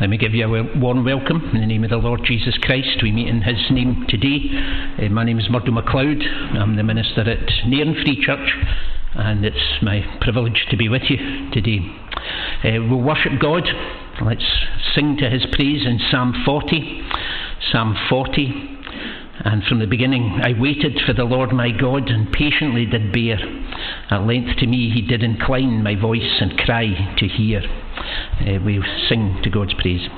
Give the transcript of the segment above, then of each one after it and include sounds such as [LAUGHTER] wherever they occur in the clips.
Let me give you a warm welcome in the name of the Lord Jesus Christ. We meet in His name today. Uh, my name is Murdo MacLeod. I'm the minister at Nairn Free Church, and it's my privilege to be with you today. Uh, we'll worship God. Let's sing to His praise in Psalm 40. Psalm 40. And from the beginning I waited for the Lord my God and patiently did bear. At length to me he did incline my voice and cry to hear. Uh, we sing to God's praise.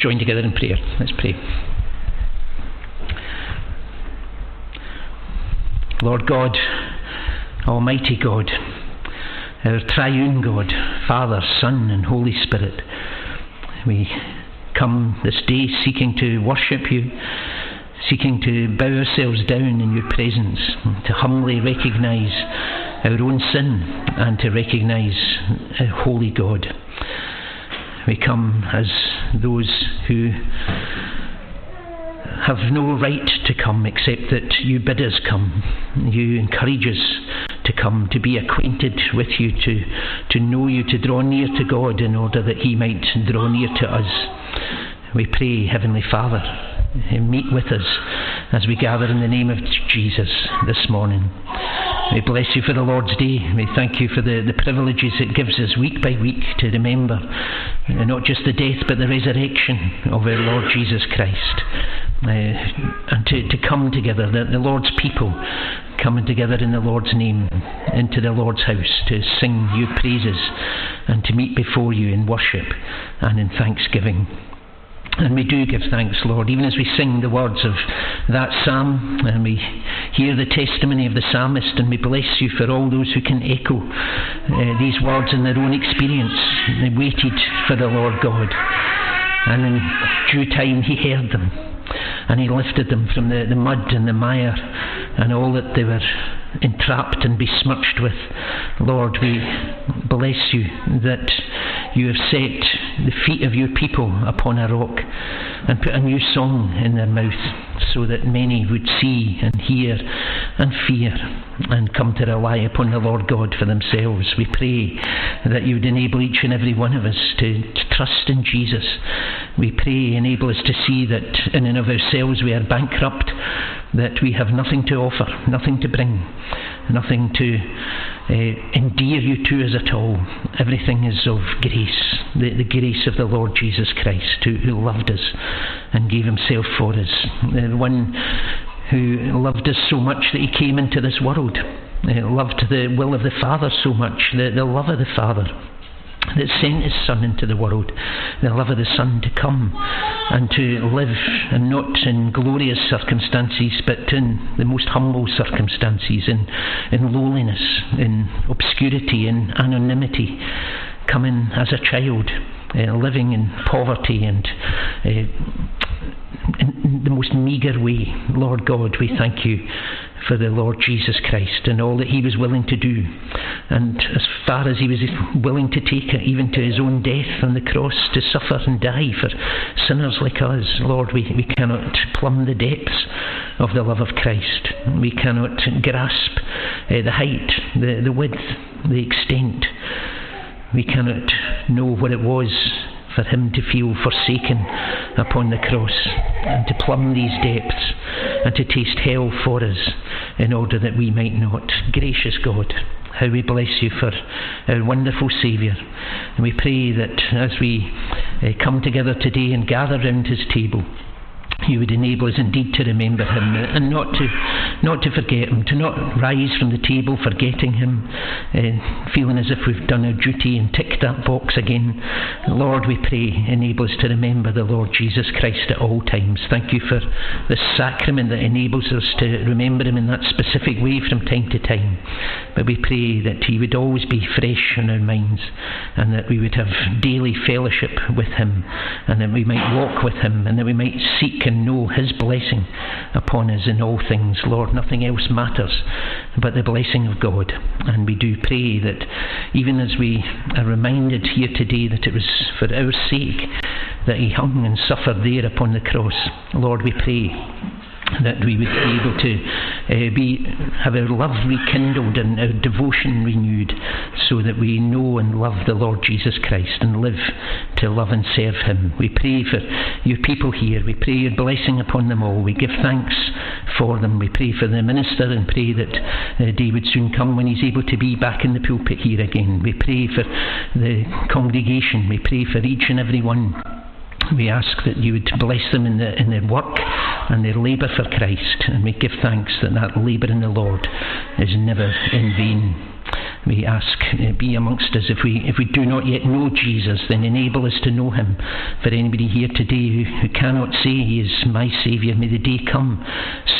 Join together in prayer. Let's pray. Lord God, Almighty God, our triune God, Father, Son, and Holy Spirit, we come this day seeking to worship you, seeking to bow ourselves down in your presence, to humbly recognise our own sin and to recognise a holy God. We come as those who have no right to come except that you bid us come. You encourage us to come, to be acquainted with you, to, to know you, to draw near to God in order that He might draw near to us. We pray, Heavenly Father, meet with us as we gather in the name of Jesus this morning. We bless you for the Lord's Day. We thank you for the, the privileges it gives us week by week to remember not just the death but the resurrection of our Lord Jesus Christ. Uh, and to, to come together, the, the Lord's people coming together in the Lord's name into the Lord's house to sing your praises and to meet before you in worship and in thanksgiving. And we do give thanks, Lord, even as we sing the words of that psalm and we hear the testimony of the psalmist, and we bless you for all those who can echo uh, these words in their own experience. They waited for the Lord God, and in due time He heard them, and He lifted them from the, the mud and the mire and all that they were entrapped and besmirched with. Lord, we bless you that you have set the feet of your people upon a rock and put a new song in their mouth so that many would see and hear and fear and come to rely upon the Lord God for themselves. We pray that you would enable each and every one of us to, to trust in Jesus. We pray, enable us to see that in and of ourselves we are bankrupt, that we have nothing to offer, nothing to bring, nothing to uh, endear you to us at all. Everything is of grace, the, the grace of the Lord Jesus Christ, who, who loved us and gave himself for us. The one who loved us so much that he came into this world, uh, loved the will of the Father so much, the, the love of the Father that sent his Son into the world, the love of the Son to come and to live, and not in glorious circumstances, but in the most humble circumstances, in, in lowliness, in obscurity, in anonymity, coming as a child, uh, living in poverty and uh, in the most meagre way. Lord God, we thank you for the Lord Jesus Christ and all that he was willing to do. And as far as he was willing to take it, even to his own death on the cross, to suffer and die for sinners like us, Lord, we, we cannot plumb the depths of the love of Christ. We cannot grasp uh, the height, the, the width, the extent. We cannot know what it was for him to feel forsaken upon the cross and to plumb these depths and to taste hell for us in order that we might not. Gracious God, how we bless you for our wonderful Saviour. And we pray that as we uh, come together today and gather round his table, you would enable us indeed to remember him and not to not to forget him, to not rise from the table forgetting him, uh, feeling as if we've done our duty and ticked that box again. Lord, we pray, enable us to remember the Lord Jesus Christ at all times. Thank you for the sacrament that enables us to remember him in that specific way from time to time. But we pray that he would always be fresh in our minds and that we would have daily fellowship with him and that we might walk with him and that we might seek and know His blessing upon us in all things. Lord, nothing else matters but the blessing of God. And we do pray that even as we are reminded here today that it was for our sake that He hung and suffered there upon the cross, Lord, we pray that we would be able to uh, be have our love rekindled and our devotion renewed so that we know and love the Lord Jesus Christ and live to love and serve him. We pray for your people here. We pray your blessing upon them all. We give thanks for them. We pray for the minister and pray that uh, day would soon come when he's able to be back in the pulpit here again. We pray for the congregation. We pray for each and every one we ask that you would bless them in, the, in their work and their labour for Christ, and we give thanks that that labour in the Lord is never in vain we ask, uh, be amongst us. If we, if we do not yet know Jesus, then enable us to know him. For anybody here today who, who cannot say he is my Saviour, may the day come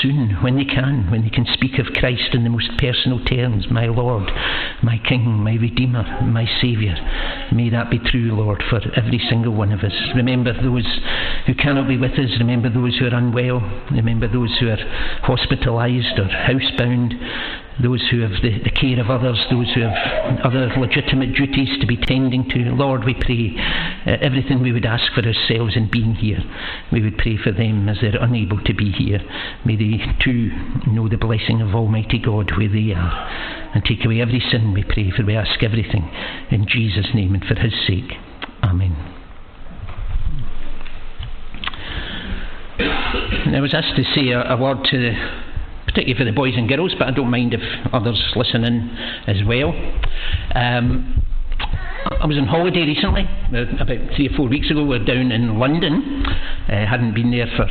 soon when they can, when they can speak of Christ in the most personal terms, my Lord, my King, my Redeemer, my Saviour. May that be true, Lord, for every single one of us. Remember those who cannot be with us. Remember those who are unwell. Remember those who are hospitalised or housebound those who have the, the, care of others, those who have other legitimate duties to be tending to. Lord, we pray uh, everything we would ask for ourselves in being here, we would pray for them as they're unable to be here. May they too know the blessing of Almighty God where they are and take away every sin, we pray, for we ask everything in Jesus' name and for His sake. Amen. I was asked to say a, a word to the particularly for the boys and girls, but I don't mind if others listen in as well. Um, I was on holiday recently, uh, about three or four weeks ago. We were down in London. Uh, hadn't been there for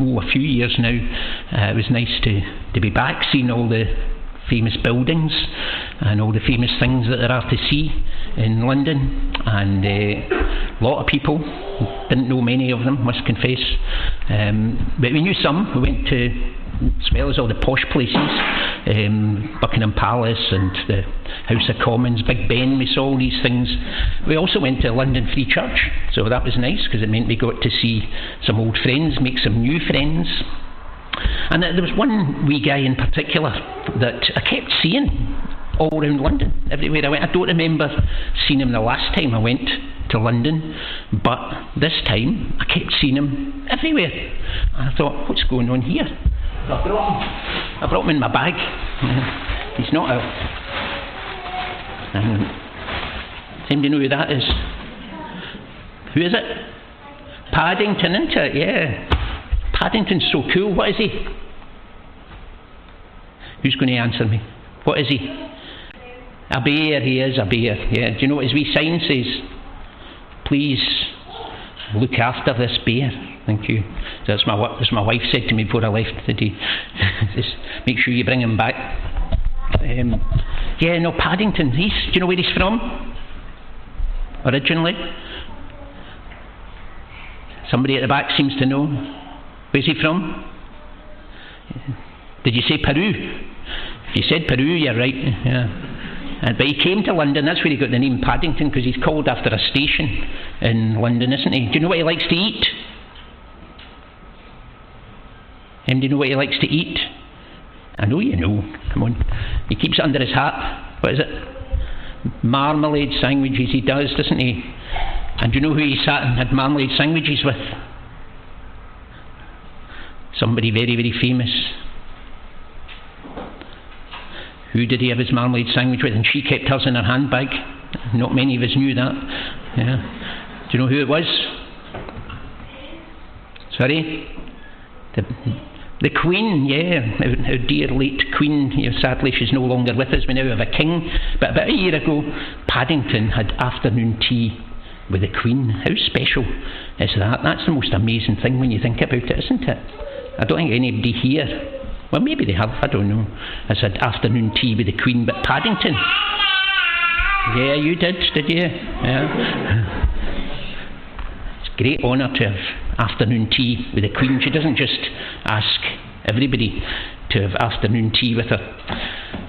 oh, a few years now. Uh, it was nice to, to be back, seeing all the famous buildings and all the famous things that there are to see in London, and uh, a lot of people didn't know many of them, must confess. Um, but we knew some. We went to as well as all the posh places, um, Buckingham Palace and the House of Commons, Big Ben, we saw all these things. We also went to London Free Church, so that was nice because it meant we got to see some old friends, make some new friends. And there was one wee guy in particular that I kept seeing all around London, everywhere I went. I don't remember seeing him the last time I went to London, but this time I kept seeing him everywhere. And I thought, what's going on here? I brought him, I brought him in my bag. [LAUGHS] He's not a. Um, anybody know who that is? Who is it? Paddington, isn't it? Yeah. Paddington's so cool. What is he? Who's going to answer me? What is he? A bear, he is a bear. Yeah. Do you know what his wee sign says? Please look after this bear. Thank you. That's my my wife said to me before I left today. [LAUGHS] Just make sure you bring him back. Um, yeah, no, Paddington. He's. Do you know where he's from? Originally. Somebody at the back seems to know. Where's he from? Did you say Peru? If you said Peru, you're right. Yeah. Uh, but he came to London, that's where he got the name Paddington, because he's called after a station in London, isn't he? Do you know what he likes to eat? Um, do you know what he likes to eat? I know you know. Come on. He keeps it under his hat. What is it? Marmalade sandwiches he does, doesn't he? And do you know who he sat and had marmalade sandwiches with? Somebody very, very famous. Who did he have his marmalade sandwich with? And she kept hers in her handbag. Not many of us knew that. Yeah. Do you know who it was? Sorry? The, the Queen, yeah, our dear late Queen. You know, sadly, she's no longer with us. We now have a king. But about a year ago, Paddington had afternoon tea with the Queen. How special is that? That's the most amazing thing when you think about it, isn't it? I don't think anybody here well, maybe they have, I don't know. I said afternoon tea with the Queen, but Paddington. Yeah, you did, did you? Yeah. It's a great honour to have afternoon tea with the Queen. She doesn't just ask everybody to have afternoon tea with her.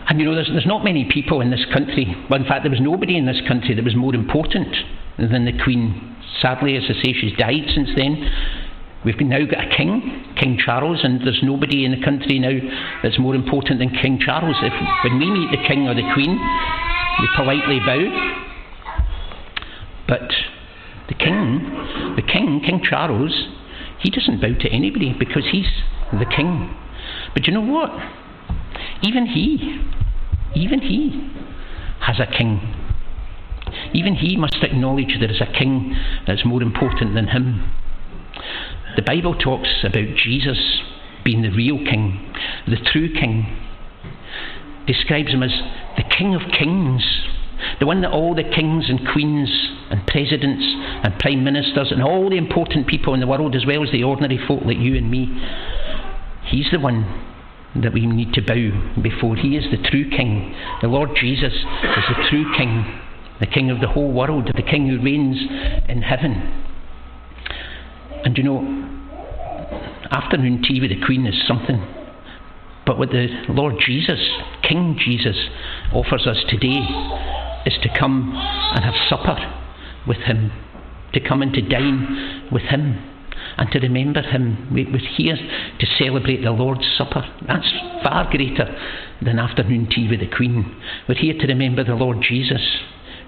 And you know, there's, there's not many people in this country, well, in fact, there was nobody in this country that was more important than the Queen. Sadly, as I say, she's died since then. We've now got a king, King Charles, and there's nobody in the country now that's more important than King Charles. If when we meet the king or the queen, we politely bow. But the king, the king, King Charles, he doesn't bow to anybody because he's the king. But you know what? Even he, even he has a king. Even he must acknowledge there is a king that's more important than him. The Bible talks about Jesus being the real king, the true king. Describes him as the King of Kings, the one that all the kings and queens and presidents and prime ministers and all the important people in the world, as well as the ordinary folk like you and me, he's the one that we need to bow before. He is the true king. The Lord Jesus is the true king, the king of the whole world, the king who reigns in heaven. And you know, afternoon tea with the Queen is something. But what the Lord Jesus, King Jesus, offers us today is to come and have supper with Him, to come and to dine with Him, and to remember Him. We're here to celebrate the Lord's Supper. That's far greater than afternoon tea with the Queen. We're here to remember the Lord Jesus,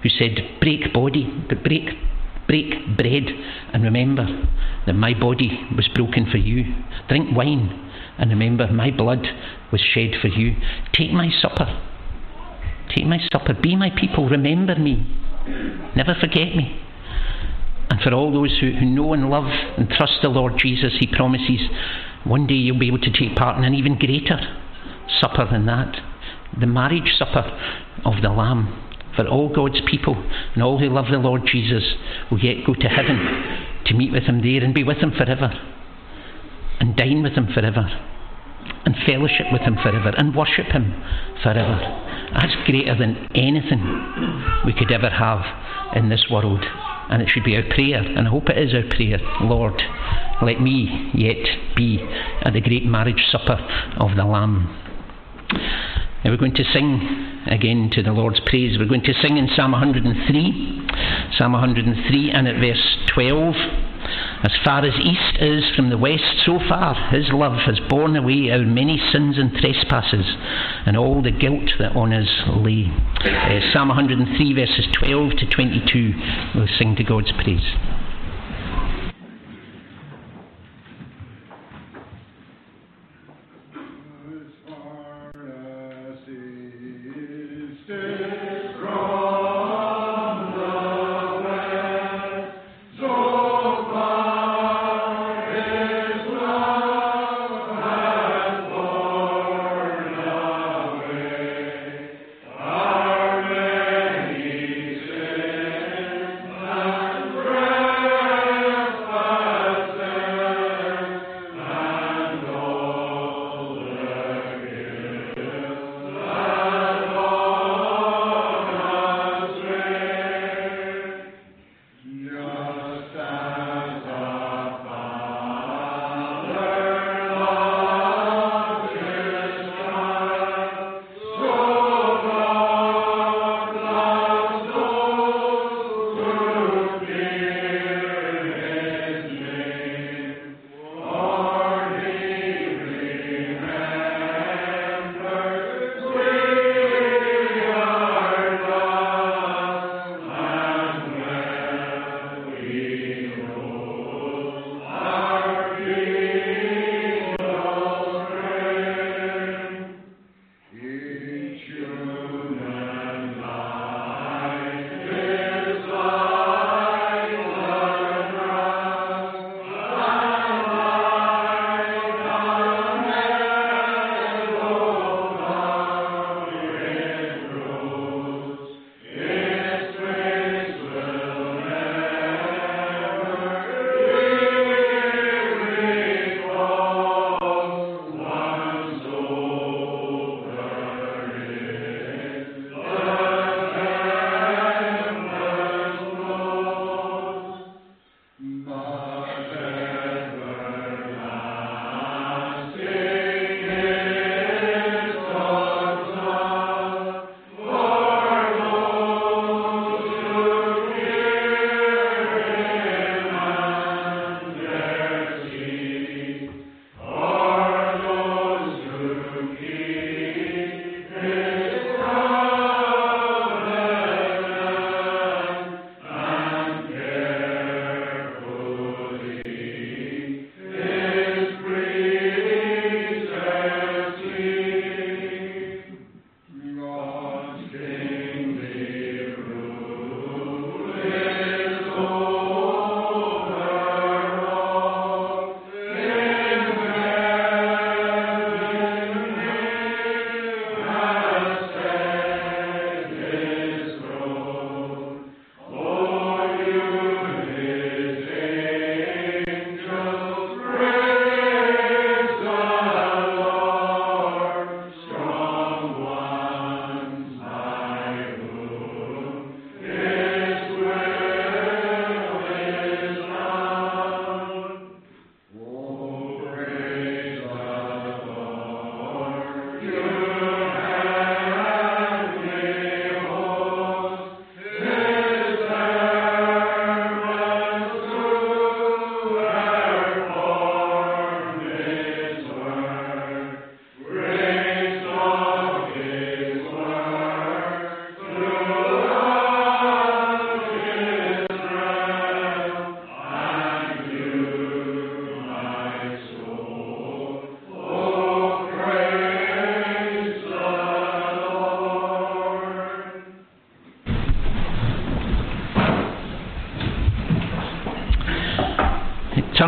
who said, Break body, break Break bread and remember that my body was broken for you. Drink wine and remember my blood was shed for you. Take my supper. Take my supper. Be my people. Remember me. Never forget me. And for all those who, who know and love and trust the Lord Jesus, He promises one day you'll be able to take part in an even greater supper than that the marriage supper of the Lamb for all God's people and all who love the Lord Jesus will yet go to heaven to meet with Him there and be with Him forever and dine with Him forever. And fellowship with Him forever and worship Him forever. That's greater than anything we could ever have in this world. And it should be our prayer, and I hope it is our prayer. Lord, let me yet be at the great marriage supper of the Lamb. Now we're going to sing again to the Lord's praise. We're going to sing in Psalm 103, Psalm 103 and at verse 12. As far as east is from the west, so far his love has borne away our many sins and trespasses and all the guilt that on us lay. Uh, Psalm 103, verses 12 to 22, we'll sing to God's praise.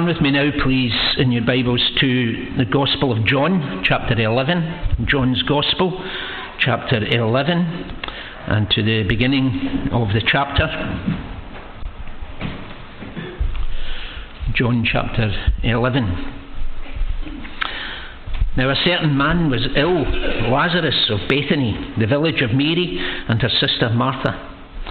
Turn with me now, please, in your Bibles to the Gospel of John, chapter 11. John's Gospel, chapter 11, and to the beginning of the chapter. John chapter 11. Now, a certain man was ill, Lazarus of Bethany, the village of Mary and her sister Martha.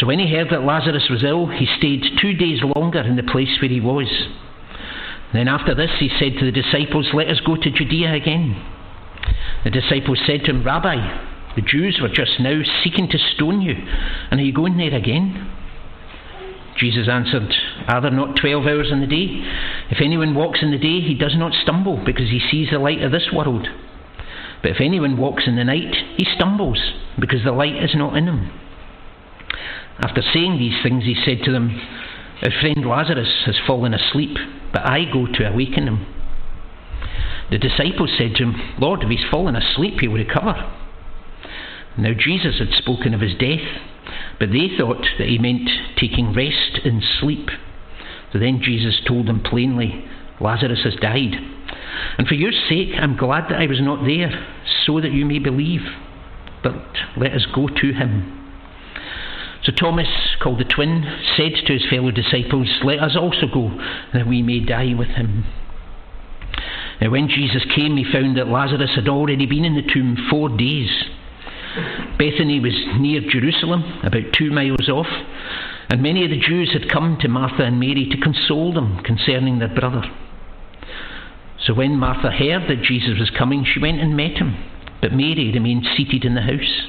So when he heard that Lazarus was ill, he stayed two days longer in the place where he was. Then after this, he said to the disciples, Let us go to Judea again. The disciples said to him, Rabbi, the Jews were just now seeking to stone you, and are you going there again? Jesus answered, Are there not twelve hours in the day? If anyone walks in the day, he does not stumble, because he sees the light of this world. But if anyone walks in the night, he stumbles, because the light is not in him. After saying these things, he said to them, Our friend Lazarus has fallen asleep, but I go to awaken him. The disciples said to him, Lord, if he's fallen asleep, he will recover. Now Jesus had spoken of his death, but they thought that he meant taking rest in sleep. So then Jesus told them plainly, Lazarus has died. And for your sake, I'm glad that I was not there, so that you may believe. But let us go to him. So Thomas, called the twin, said to his fellow disciples, Let us also go, that we may die with him. Now, when Jesus came, he found that Lazarus had already been in the tomb four days. Bethany was near Jerusalem, about two miles off, and many of the Jews had come to Martha and Mary to console them concerning their brother. So when Martha heard that Jesus was coming, she went and met him, but Mary remained seated in the house.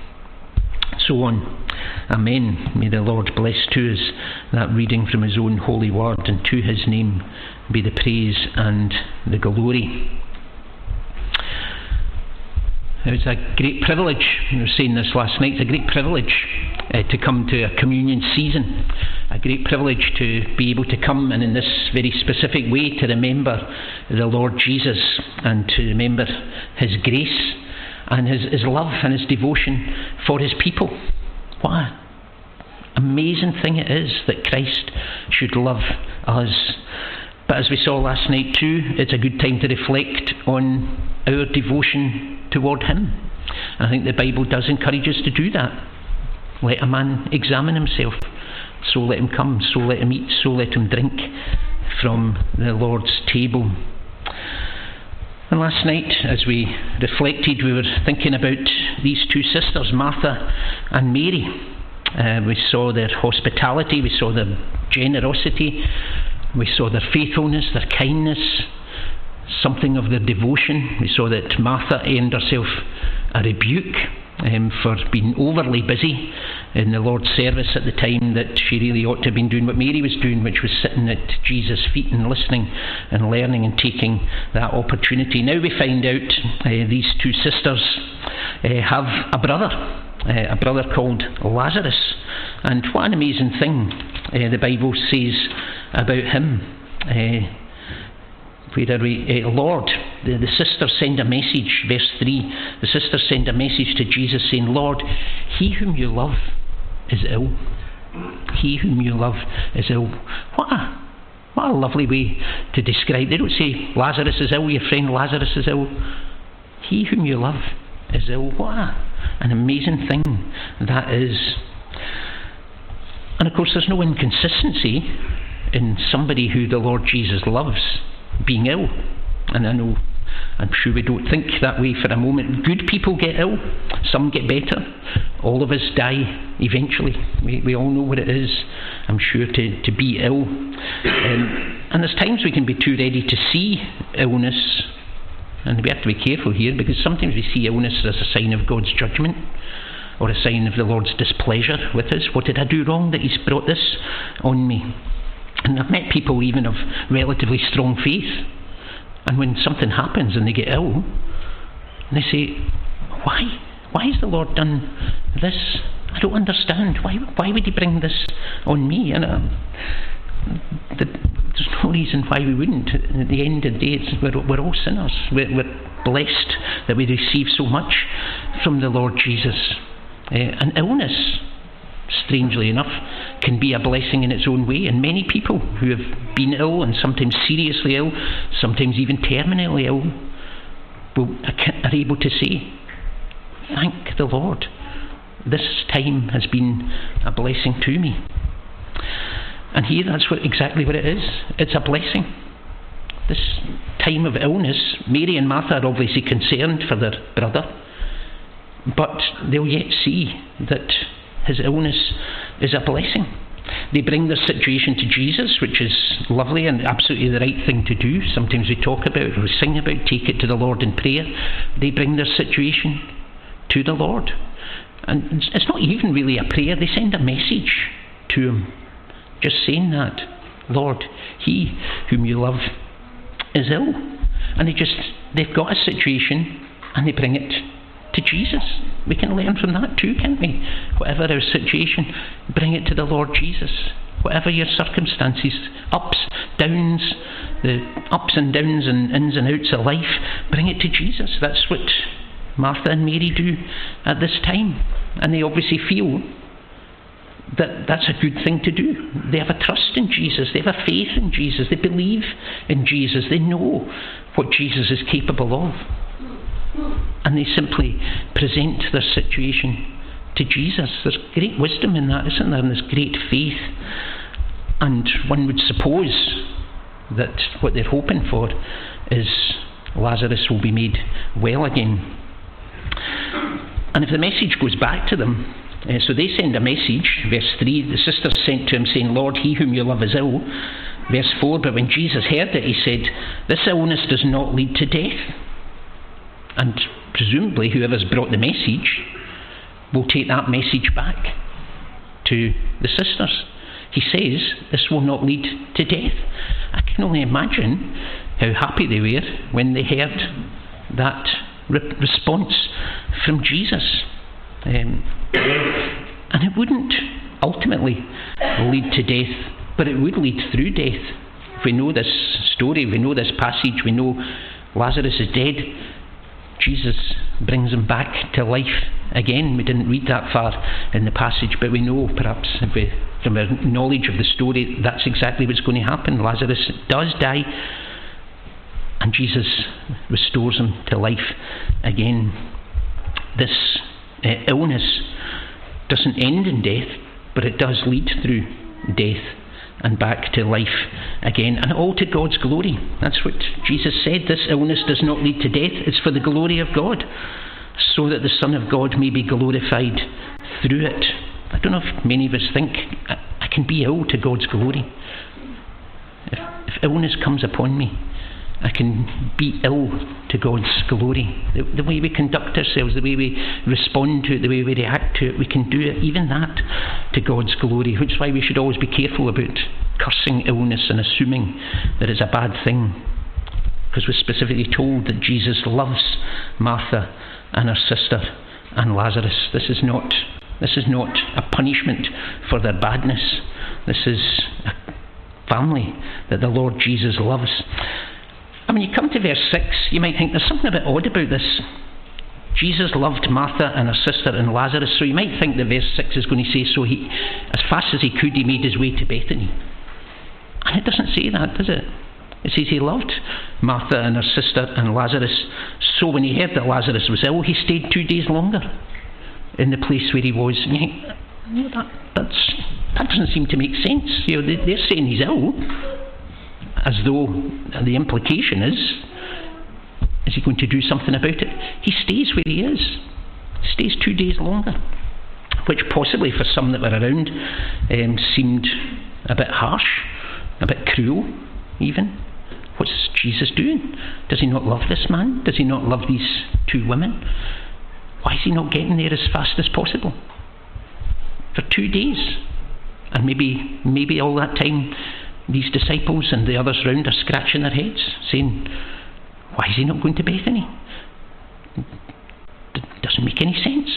So on. Amen. May the Lord bless to us that reading from His own holy word, and to His name be the praise and the glory. It's a great privilege, we were saying this last night, it's a great privilege uh, to come to a communion season. A great privilege to be able to come and in this very specific way to remember the Lord Jesus and to remember His grace and His, his love and His devotion for His people. What an amazing thing it is that Christ should love us. But as we saw last night too, it's a good time to reflect on our devotion toward Him. I think the Bible does encourage us to do that. Let a man examine himself. So let him come, so let him eat, so let him drink from the Lord's table. And last night, as we reflected, we were thinking about these two sisters, Martha and Mary. Uh, we saw their hospitality, we saw their generosity, we saw their faithfulness, their kindness, something of their devotion. We saw that Martha earned herself a rebuke um, for being overly busy in the Lord's service at the time that she really ought to have been doing what Mary was doing, which was sitting at Jesus' feet and listening and learning and taking that opportunity. Now we find out uh, these two sisters uh, have a brother, uh, a brother called Lazarus. And what an amazing thing uh, the Bible says about him. Uh, where are we? Uh, Lord, the, the sisters send a message, verse 3. The sisters send a message to Jesus saying, Lord, he whom you love is ill. He whom you love is ill. What a, what a lovely way to describe. They don't say Lazarus is ill, your friend Lazarus is ill. He whom you love is ill. What a, an amazing thing that is. And of course, there's no inconsistency in somebody who the Lord Jesus loves being ill. And I know, I'm sure we don't think that way for a moment. Good people get ill, some get better. All of us die eventually. We, we all know what it is, I'm sure, to, to be ill. Um, and there's times we can be too ready to see illness. And we have to be careful here because sometimes we see illness as a sign of God's judgment or a sign of the Lord's displeasure with us. What did I do wrong that He's brought this on me? And I've met people even of relatively strong faith, and when something happens and they get ill, and they say, Why? Why has the Lord done this? I don't understand. Why, why would He bring this on me? And uh, the, there's no reason why we wouldn't. At the end of the day, we're, we're all sinners. We're, we're, blessed that we receive so much from the Lord Jesus. Uh, and illness strangely enough, can be a blessing in its own way. And many people who have been ill and sometimes seriously ill, sometimes even terminally ill, will, are able to say, Thank the Lord. This time has been a blessing to me. And here, that's what, exactly what it is. It's a blessing. This time of illness, Mary and Martha are obviously concerned for their brother, but they'll yet see that his illness is a blessing. They bring their situation to Jesus, which is lovely and absolutely the right thing to do. Sometimes we talk about, we sing about, take it to the Lord in prayer. They bring their situation to the Lord. And it's not even really a prayer, they send a message to Him, just saying that. Lord, He whom you love is ill. And they just, they've got a situation and they bring it to Jesus. We can learn from that too, can't we? Whatever our situation, bring it to the Lord Jesus. Whatever your circumstances, ups, downs, the ups and downs and ins and outs of life, bring it to Jesus. That's what Martha and Mary do at this time. And they obviously feel that that's a good thing to do. They have a trust in Jesus, they have a faith in Jesus, they believe in Jesus, they know what Jesus is capable of. And they simply present their situation to Jesus. There's great wisdom in that, isn't there? And there's great faith. And one would suppose that what they're hoping for is Lazarus will be made well again. And if the message goes back to them, uh, so they send a message, verse 3, the sisters sent to him saying, Lord, he whom you love is ill. Verse 4, but when Jesus heard it, he said, This illness does not lead to death and presumably, whoever's brought the message will take that message back to the sisters. He says this will not lead to death. I can only imagine how happy they were when they heard that re- response from Jesus. Um, and it wouldn't ultimately lead to death, but it would lead through death. We know this story, we know this passage, we know Lazarus is dead, Jesus brings him back to life again. We didn't read that far in the passage, but we know perhaps from our knowledge of the story that's exactly what's going to happen. Lazarus does die, and Jesus restores him to life again. This uh, illness doesn't end in death, but it does lead through death and back to life again, and all to God's glory. That's what Jesus said. This illness does not lead to death, it's for the glory of God, so that the Son of God may be glorified through it. I don't know if many of us think I can be ill to God's glory. If, if illness comes upon me, I can be ill to God's glory. The, the, way we conduct ourselves, the way we respond to it, the way we react to it, we can do it, even that, to God's glory, which is why we should always be careful about cursing illness and assuming that it's a bad thing. Because we're specifically told that Jesus loves Martha and her sister and Lazarus. This is not this is not a punishment for their badness. This is a family that the Lord Jesus loves. And when you come to verse 6, you might think there's something a bit odd about this. Jesus loved Martha and her sister and Lazarus, so you might think that verse 6 is going to say, so he, as fast as he could, he made his way to Bethany. And it doesn't say that, does it? It says he loved Martha and her sister and Lazarus. So when he heard that Lazarus was ill, he stayed two days longer in the place where he was. Think, that, that doesn't seem to make sense. You know, they, they're saying he's ill, as though the implication is, is he going to do something about it? He stays where he is, stays two days longer, which possibly for some that were around um, seemed a bit harsh, a bit cruel, even. What's Jesus doing? Does he not love this man? Does he not love these two women? Why is he not getting there as fast as possible? For two days. And maybe, maybe all that time, these disciples and the others round are scratching their heads, saying, Why is he not going to Bethany? Doesn't make any sense.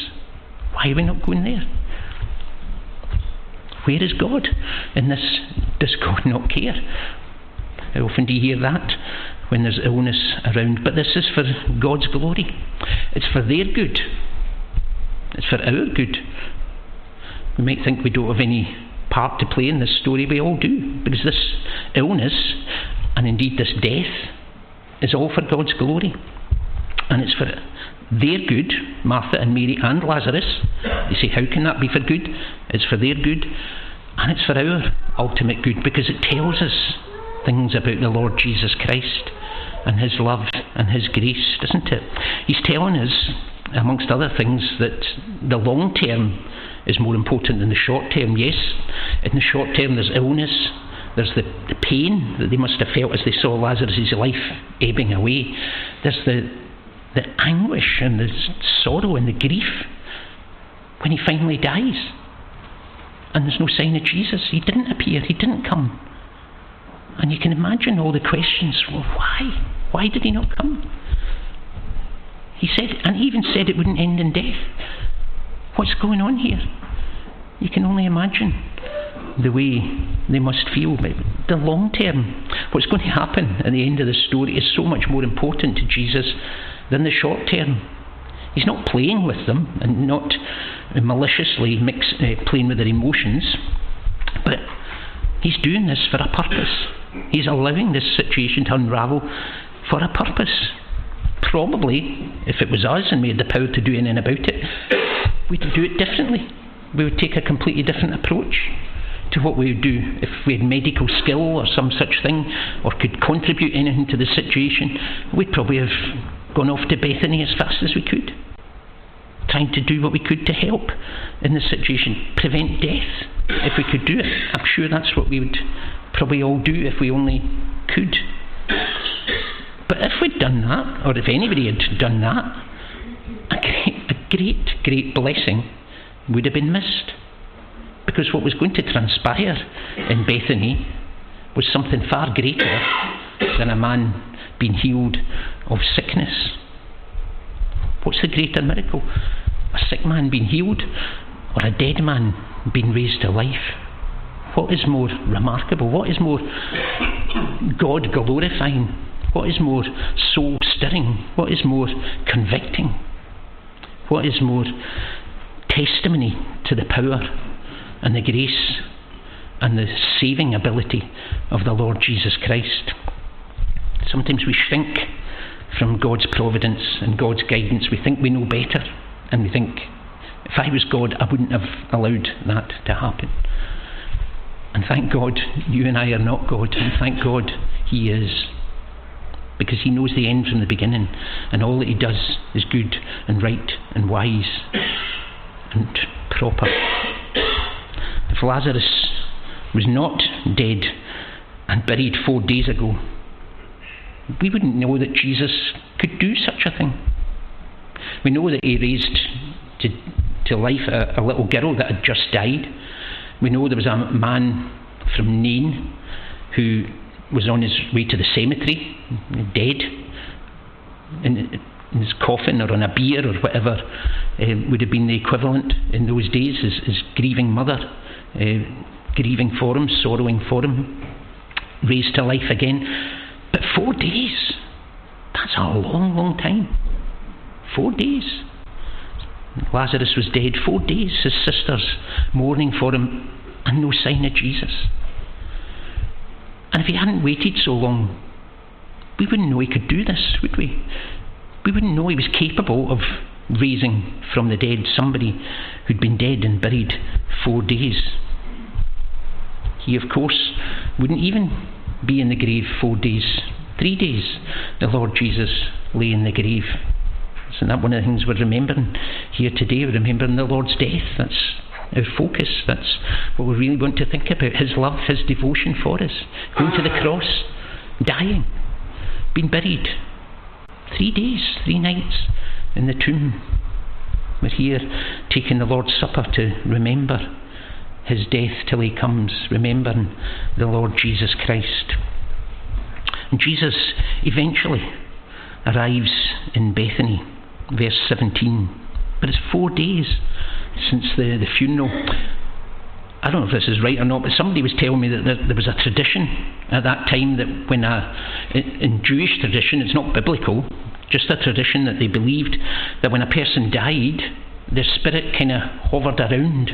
Why are we not going there? Where is God in this? Does God [LAUGHS] not care? How often do you hear that? when there's illness around. But this is for God's glory, it's for their good, it's for our good. We might think we don't have any part to play in this story, we all do, because this illness and indeed this death is all for God's glory. And it's for their good, Martha and Mary and Lazarus. You say, how can that be for good? It's for their good, and it's for our ultimate good because it tells us things about the Lord Jesus Christ and His love and His grace, doesn't it? He's telling us, amongst other things, that the long term is more important than the short term. Yes, in the short term there's illness, there's the, the pain that they must have felt as they saw Lazarus' life ebbing away, there's the, the anguish and the sorrow and the grief when he finally dies. And there's no sign of Jesus. He didn't appear, he didn't come. And you can imagine all the questions well, why? Why did he not come? He said, and he even said it wouldn't end in death. What's going on here? You can only imagine the way they must feel. But the long term, what's going to happen at the end of the story is so much more important to Jesus than the short term. He's not playing with them and not maliciously mix, uh, playing with their emotions, but he's doing this for a purpose. He's allowing this situation to unravel for a purpose. Probably, if it was us and we had the power to do anything about it, we'd do it differently. We would take a completely different approach to what we would do if we had medical skill or some such thing, or could contribute anything to the situation. We'd probably have gone off to Bethany as fast as we could, trying to do what we could to help in the situation, prevent death if we could do it. I'm sure that's what we would probably all do if we only could. But if we'd done that, or if anybody had done that, a great, a great, great blessing would have been missed. Because what was going to transpire in Bethany was something far greater than a man being healed of sickness. What's the greater miracle? A sick man being healed or a dead man being raised to life? What is more remarkable? What is more God glorifying? What is more soul stirring? What is more convicting? What is more testimony to the power and the grace and the saving ability of the Lord Jesus Christ? Sometimes we shrink from God's providence and God's guidance. We think we know better, and we think, if I was God, I wouldn't have allowed that to happen. And thank God you and I are not God, and thank God He is. Because He knows the end from the beginning, and all that He does is good and right and wise and proper. If Lazarus was not dead and buried four days ago, we wouldn't know that Jesus could do such a thing. We know that he raised to, to life a, a little girl that had just died. We know there was a man from Nain who was on his way to the cemetery, dead, in, in his coffin or on a bier or whatever uh, would have been the equivalent in those days, his, his grieving mother, uh, grieving for him, sorrowing for him, raised to life again. But four days, that's a long, long time. Four days. Lazarus was dead four days, his sisters mourning for him, and no sign of Jesus. And if he hadn't waited so long, we wouldn't know he could do this, would we? We wouldn't know he was capable of raising from the dead somebody who'd been dead and buried four days. He, of course, wouldn't even be in the grave four days. Three days the Lord Jesus lay in the grave. Isn't that one of the things we're remembering here today? We're remembering the Lord's death. That's our focus. That's what we really want to think about. His love, His devotion for us. Going to the cross, dying, being buried. Three days, three nights in the tomb. We're here taking the Lord's Supper to remember His death till He comes, remembering the Lord Jesus Christ. And Jesus eventually arrives in Bethany, verse 17. But it's four days since the, the funeral. I don't know if this is right or not, but somebody was telling me that there, was a tradition at that time that when a, in Jewish tradition, it's not biblical, just a tradition that they believed that when a person died, their spirit kind of hovered around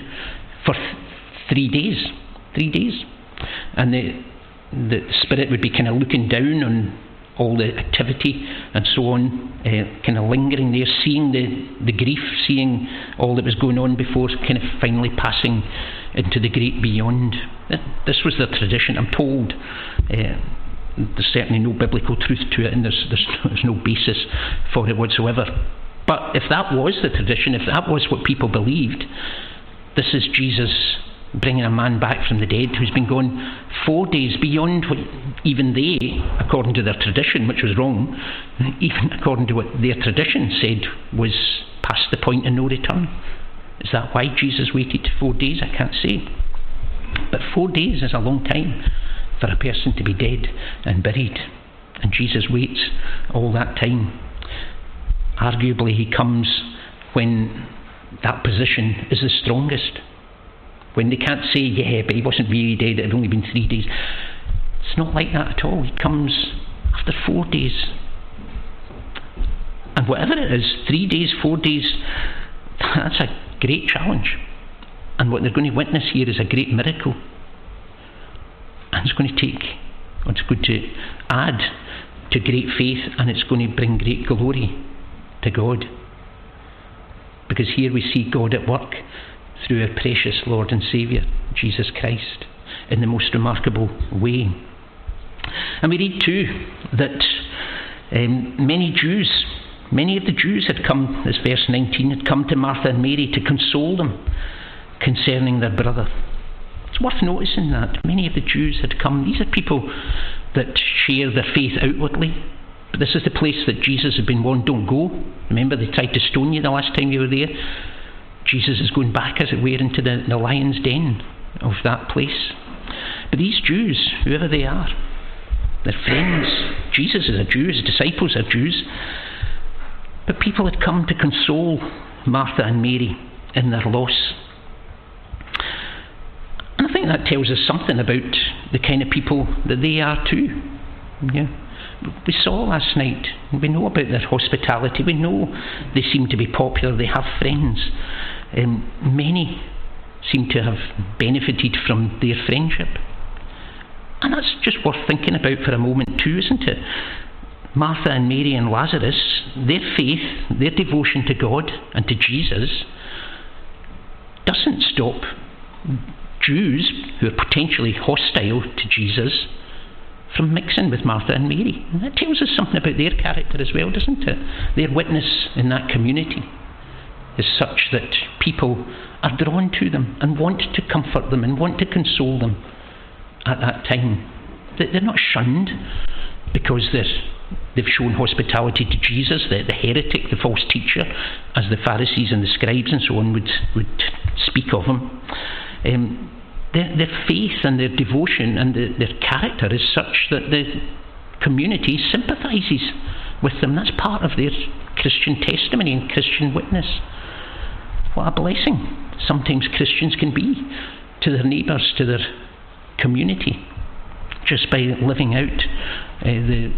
for th- three days. Three days. And the, the spirit would be kind of looking down on all the activity and so on, uh, kind of lingering there, seeing the, the grief, seeing all that was going on before, kind of finally passing into the great beyond. This was the tradition, I'm told. Uh, there's certainly no biblical truth to it, and there's, there's, there's no basis for it whatsoever. But if that was the tradition, if that was what people believed, this is Jesus bringing a man back from the dead who's been gone four days beyond what even they, according to their tradition, which was wrong, even according to what their tradition said was past the point of no return. Is that why Jesus waited four days? I can't say. But four days is a long time for a person to be dead and buried. And Jesus waits all that time. Arguably, he comes when that position is the strongest when they can't say, yeah, but he wasn't really dead, it had only been three days. It's not like that at all. He comes after four days. And whatever it is, three days, four days, that's a great challenge. And what they're going to witness here is a great miracle. And it's going to take, it's going to add to great faith, and it's going to bring great glory to God. Because here we see God at work through our precious Lord and Saviour, Jesus Christ, in the most remarkable way. And we read too that um, many Jews, many of the Jews had come, as verse 19, had come to Martha and Mary to console them concerning their brother. It's worth noticing that many of the Jews had come. These are people that share their faith outwardly. But this is the place that Jesus had been warned, don't go. Remember, they tried to stone you the last time you were there. Jesus is going back, as it were, into the, the lion's den of that place. But these Jews, whoever they are, they're friends. Jesus is a Jew, his disciples are Jews. But people had come to console Martha and Mary in their loss. And I think that tells us something about the kind of people that they are too. Yeah. We saw last night, we know about their hospitality, we know they seem to be popular, they have friends. Um, many seem to have benefited from their friendship. And that's just worth thinking about for a moment, too, isn't it? Martha and Mary and Lazarus, their faith, their devotion to God and to Jesus doesn't stop Jews who are potentially hostile to Jesus from mixing with Martha and Mary. And that tells us something about their character as well, doesn't it? Their witness in that community is such that people are drawn to them and want to comfort them and want to console them at that time. They're not shunned because they're they've shown hospitality to Jesus, the, the heretic, the false teacher, as the Pharisees and the scribes and so on would, would speak of him. Um, their, their faith and their devotion and the, their character is such that the community sympathises with them. That's part of their Christian testimony and Christian witness. What a blessing sometimes Christians can be to their neighbours, to their community, just by living out uh, the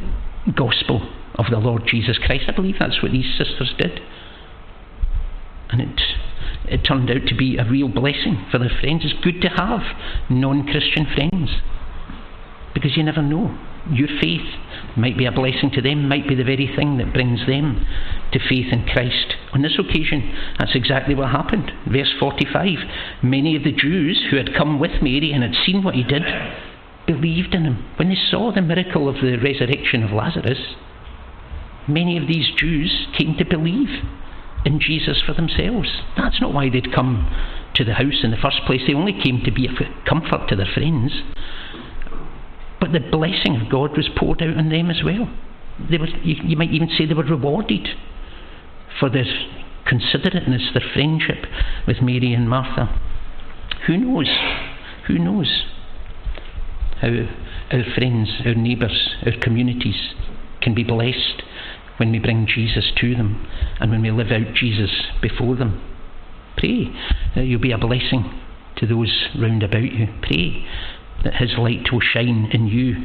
gospel of the Lord Jesus Christ. I believe that's what these sisters did. And it, it turned out to be a real blessing for their friends. It's good to have non Christian friends because you never know. Your faith might be a blessing to them, might be the very thing that brings them to faith in Christ. On this occasion, that's exactly what happened. Verse 45 Many of the Jews who had come with Mary and had seen what he did believed in him. When they saw the miracle of the resurrection of Lazarus, many of these Jews came to believe in Jesus for themselves. That's not why they'd come to the house in the first place. They only came to be a comfort to their friends. But the blessing of God was poured out on them as well. They were, you, you might even say they were rewarded for their considerateness, their friendship with Mary and Martha. Who knows? Who knows how our friends, our neighbours, our communities can be blessed when we bring Jesus to them and when we live out Jesus before them. Pray that you'll be a blessing to those round about you. Pray that His light will shine in you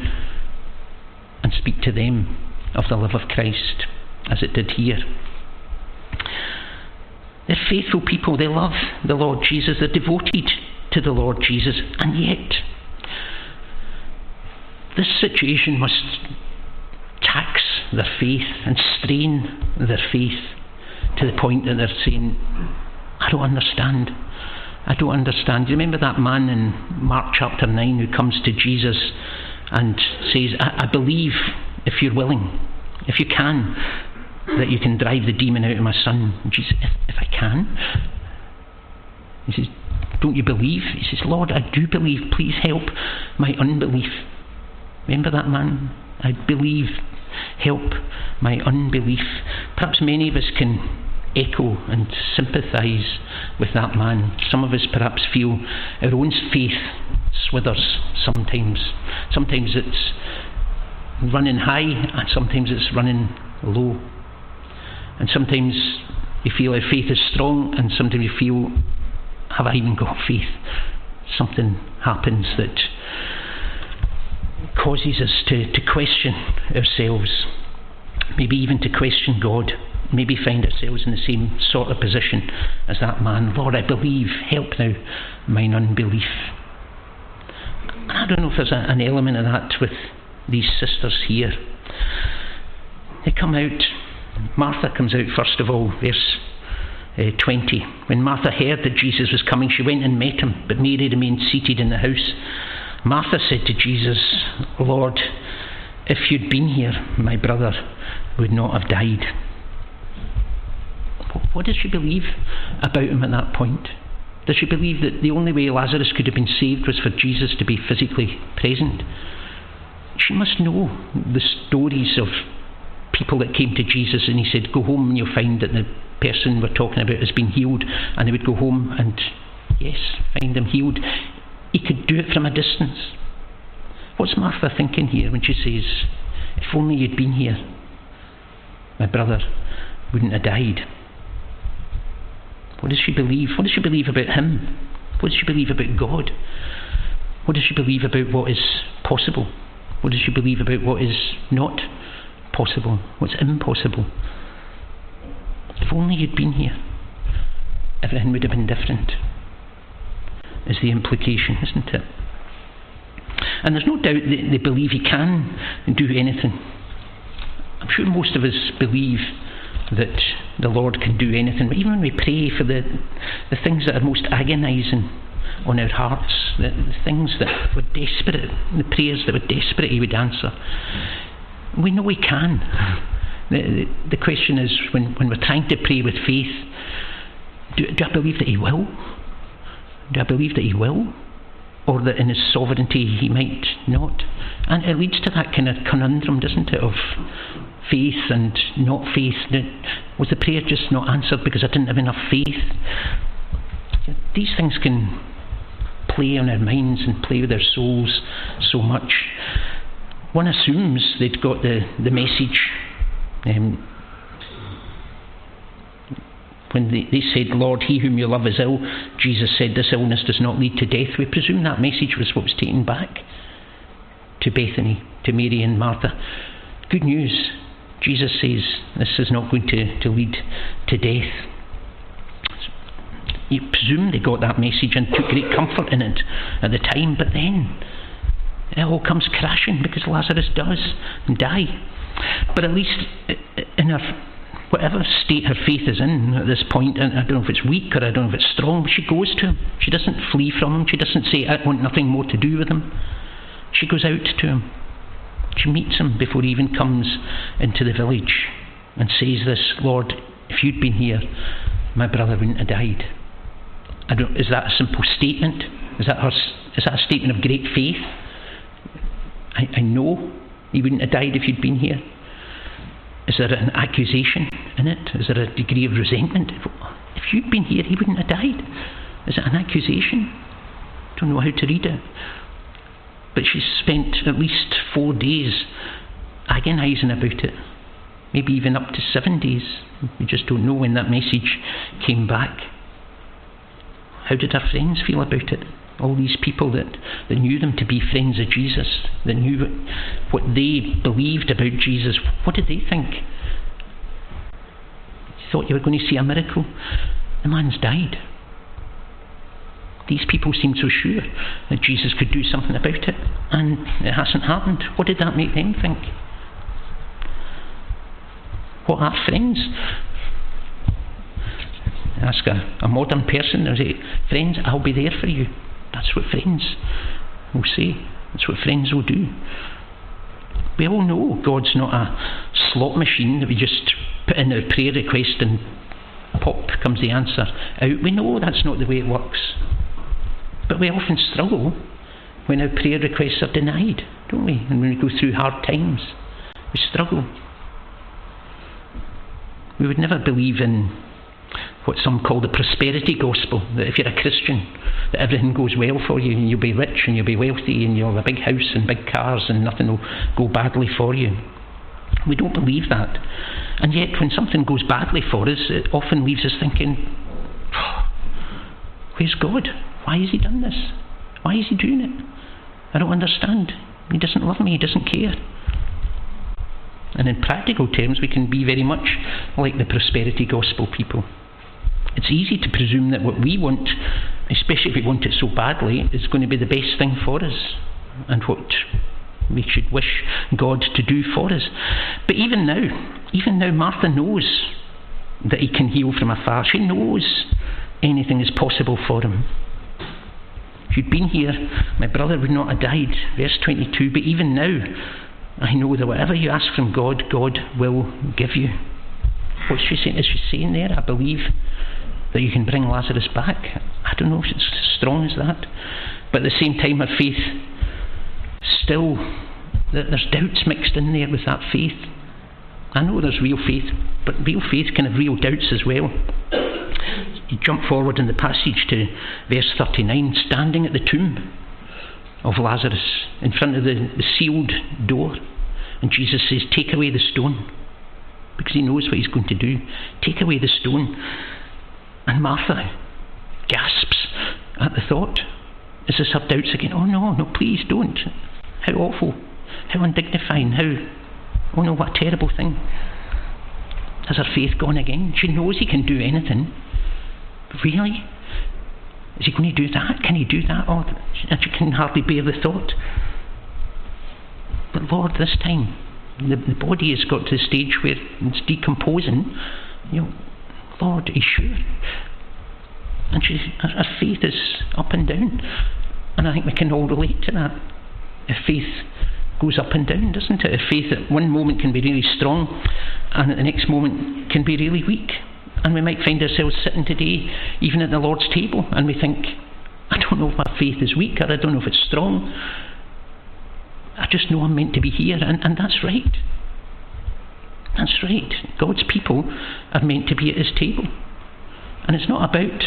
and speak to them of the love of Christ as it did here. They're faithful people, they love the Lord Jesus, they're devoted to the Lord Jesus, and yet this situation must tax their faith and strain their faith to the point that they're saying, I don't understand. I don't understand. Do you remember that man in Mark chapter 9 who comes to Jesus and says, I, I believe if you're willing, if you can, that you can drive the demon out of my son. And Jesus, if, if I can. He says, Don't you believe? He says, Lord, I do believe. Please help my unbelief. Remember that man? I believe help my unbelief. Perhaps many of us can echo and sympathise with that man. Some of us perhaps feel our own faith swithers sometimes. Sometimes it's running high and sometimes it's running low. And sometimes you feel our faith is strong and sometimes you feel, have I even got faith? Something happens that causes us to, to question ourselves, maybe even to question God, maybe find ourselves in the same sort of position as that man. Lord, I believe, help now mine unbelief. I don't know if there's a, an element of that with these sisters here. They come out, Martha comes out first of all, verse uh, 20. When Martha heard that Jesus was coming, she went and met him, but Mary remained seated in the house. Martha said to Jesus, Lord, if you'd been here, my brother would not have died. What did she believe about him at that point? Did she believe that the only way Lazarus could have been saved was for Jesus to be physically present? She must know the stories of people that came to Jesus and he said, Go home and you'll find that the person we're talking about has been healed. And they would go home and, yes, find them healed. He could do it from a distance. What's Martha thinking here when she says, If only you'd been here, my brother wouldn't have died? What does she believe? What does she believe about him? What does she believe about God? What does she believe about what is possible? What does she believe about what is not possible? What's impossible? If only you'd been here, everything would have been different is the implication, isn't it? And there's no doubt they, they believe he can do anything. I'm sure most of us believe that the Lord can do anything. But even when we pray for the, the things that are most agonising on our hearts, the, the things that were desperate, the prayers that were desperate He would answer, we know He can. The, the, question is when, when we're trying to pray with faith, do, do I believe that He will? Do I believe that He will? Or that in his sovereignty he might not. And it leads to that kind of conundrum, doesn't it, of faith and not faith. Was the prayer just not answered because I didn't have enough faith? These things can play on our minds and play with our souls so much. One assumes they'd got the, the message. Um, when they, said, Lord, he whom you love is ill, Jesus said, This illness does not lead to death. We presume that message was what was taken back to Bethany, to Mary and Martha. Good news. Jesus says this is not going to, to lead to death. You presume they got that message and took great comfort in it at the time, but then it all comes crashing because Lazarus does die. But at least in her whatever state her faith is in at this point, and I don't know if it's weak or I don't know if it's strong, she goes to him. She doesn't flee from him. She doesn't say, I want nothing more to do with him. She goes out to him. She meets him before he even comes into the village and says this, Lord, if you'd been here, my brother wouldn't have died. is that a simple statement? Is that, her, is that a statement of great faith? I, I know he wouldn't have died if you'd been here. Is there an accusation in it? Is there a degree of resentment? If you'd been here, he wouldn't have died. Is it an accusation? Don't know how to read it. But she spent at least four days agonising about it. Maybe even up to seven days. We just don't know when that message came back. How did her friends feel about it? All these people that, that knew them to be friends of Jesus, that knew what they believed about Jesus, what did they think? Thought you were going to see a miracle? The man's died. These people seemed so sure that Jesus could do something about it, and it hasn't happened. What did that make them think? What are friends? Ask a, a modern person, they say, Friends, I'll be there for you. That's what friends will say. That's what friends will do. We all know God's not a slot machine that we just put in our prayer request and pop comes the answer out. We know that's not the way it works. But we often struggle when our prayer requests are denied, don't we? And when we go through hard times, we struggle. We would never believe in what some call the prosperity gospel that if you're a Christian, that everything goes well for you and you'll be rich and you'll be wealthy and you'll have a big house and big cars and nothing will go badly for you. We don't believe that. And yet, when something goes badly for us, it often leaves us thinking, Where's God? Why has He done this? Why is He doing it? I don't understand. He doesn't love me, He doesn't care. And in practical terms, we can be very much like the prosperity gospel people. It's easy to presume that what we want, especially if we want it so badly, is going to be the best thing for us and what we should wish God to do for us. But even now, even now, Martha knows that He can heal from afar. She knows anything is possible for Him. If you'd been here, my brother would not have died. Verse 22. But even now, I know that whatever you ask from God, God will give you. What's she saying? Is she saying there? I believe that you can bring Lazarus back. I don't know if it's as strong as that. But at the same time, her faith still, there's doubts mixed in there with that faith. I know there's real faith, but real faith can have real doubts as well. You jump forward in the passage to verse 39, standing at the tomb of Lazarus in front of the, the sealed door. And Jesus says, Take away the stone. Because he knows what he's going to do. Take away the stone. And Martha gasps at the thought. Is this her doubts again? Oh no, no, please don't. How awful. How undignifying. How. Oh no, what a terrible thing. Has her faith gone again? She knows he can do anything. Really? Is he going to do that? Can he do that? Oh, she can hardly bear the thought. But Lord, this time, the, the body has got to the stage where it's decomposing. You know, Lord, you sure? And she, her, her faith is up and down. And I think we can all relate to that. If faith goes up and down, doesn't it? If faith at one moment can be really strong and at the next moment can be really weak. And we might find ourselves sitting today, even at the Lord's table, and we think, I don't know if my faith is weak or I don't know if it's strong. I just know I'm meant to be here, and, and that's right. That's right. God's people are meant to be at His table. And it's not about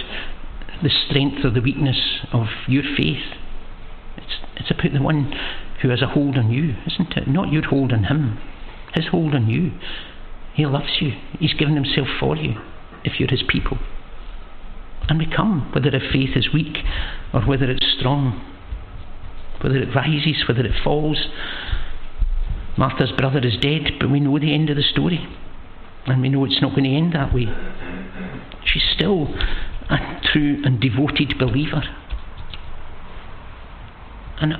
the strength or the weakness of your faith. It's, it's about the one who has a hold on you, isn't it? Not your hold on Him, His hold on you. He loves you, He's given Himself for you if you're His people. And we come, whether our faith is weak or whether it's strong, whether it rises, whether it falls. Martha's brother is dead, but we know the end of the story. And we know it's not going to end that way. She's still a true and devoted believer. And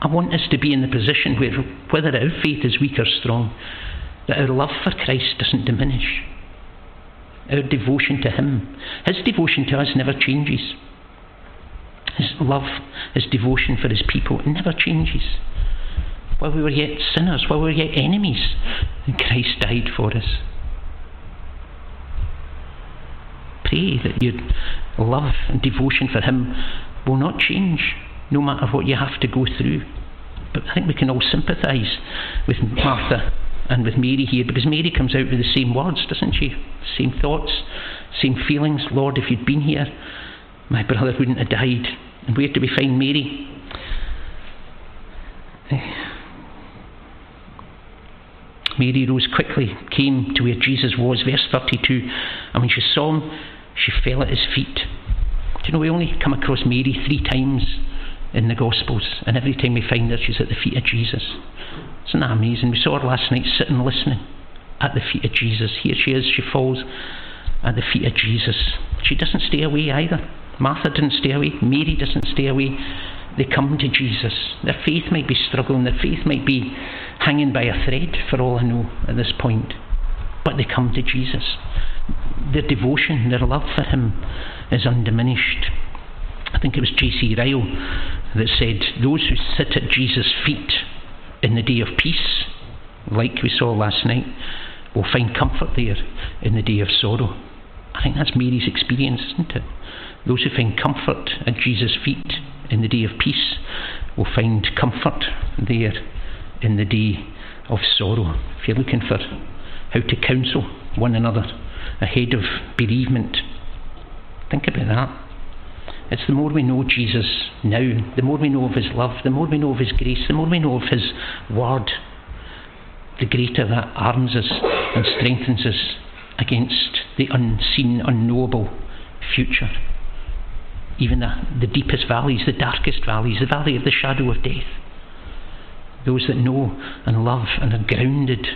I want us to be in the position where, whether our faith is weak or strong, that our love for Christ doesn't diminish. Our devotion to Him, His devotion to us never changes. His love, His devotion for His people, never changes. While we were yet sinners, while we were yet enemies, Christ died for us. Pray that your love and devotion for Him will not change, no matter what you have to go through. But I think we can all sympathise with Martha and with Mary here because Mary comes out with the same words, doesn't she? Same thoughts, same feelings. Lord, if you'd been here, my brother wouldn't have died. And where do we find Mary? Mary rose quickly, came to where Jesus was, verse 32, and when she saw him, she fell at his feet. Do you know, we only come across Mary three times in the Gospels, and every time we find her, she's at the feet of Jesus. Isn't that amazing? We saw her last night sitting listening at the feet of Jesus. Here she is, she falls at the feet of Jesus. She doesn't stay away either. Martha didn't stay away, Mary doesn't stay away. They come to Jesus. Their faith might be struggling, their faith might be hanging by a thread, for all I know at this point. But they come to Jesus. Their devotion, their love for Him is undiminished. I think it was J.C. Ryle that said, Those who sit at Jesus' feet in the day of peace, like we saw last night, will find comfort there in the day of sorrow. I think that's Mary's experience, isn't it? Those who find comfort at Jesus' feet in the day of peace will find comfort there in the day of sorrow. If you're looking for how to counsel one another ahead of bereavement, think about that. It's the more we know Jesus now, the more we know of His love, the more we know of His grace, the more we know of His word, the greater that arms us and strengthens us against the unseen, unknowable future even the, the deepest valleys, the darkest valleys, the valley of the shadow of death. Those that know and love and are grounded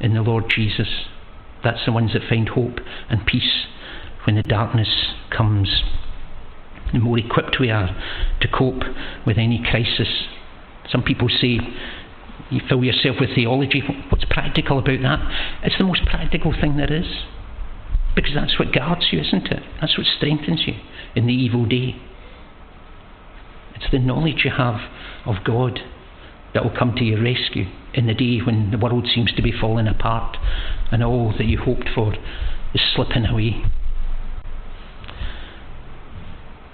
in the Lord Jesus, that's the ones that find hope and peace when the darkness comes. The more equipped we are to cope with any crisis. Some people say, you fill yourself with theology. What's practical about that? It's the most practical thing there is. Because that's what guards you, isn't it? That's what strengthens you in the evil day. It's the knowledge you have of God that will come to your rescue in the day when the world seems to be falling apart and all that you hoped for is slipping away.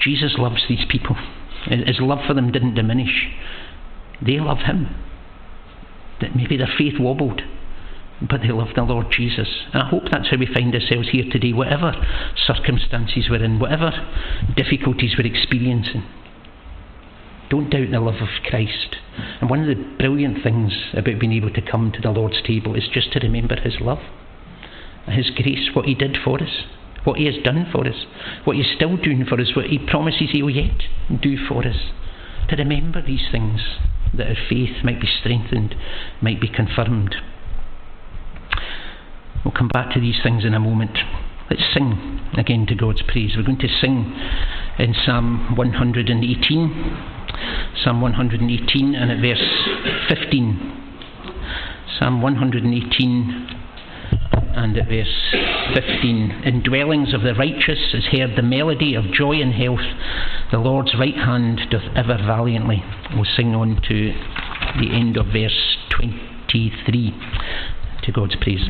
Jesus loves these people. His love for them didn't diminish. They love him. That maybe their faith wobbled but they love the Lord Jesus. And I hope that's how we find ourselves here today, whatever circumstances we're in, whatever difficulties we're experiencing. Don't doubt the love of Christ. And one of the brilliant things about being able to come to the Lord's table is just to remember His love, His grace, what He did for us, what He has done for us, what He's still doing for us, what He promises He will yet do for us. To remember these things, that our faith might be strengthened, might be confirmed. We'll come back to these things in a moment. Let's sing again to God's praise. We're going to sing in Psalm 118. Psalm 118 and at verse 15. Psalm 118 and at verse 15. In dwellings of the righteous is heard the melody of joy and health. The Lord's right hand doth ever valiantly. We'll sing on to the end of verse 23 to God's praise.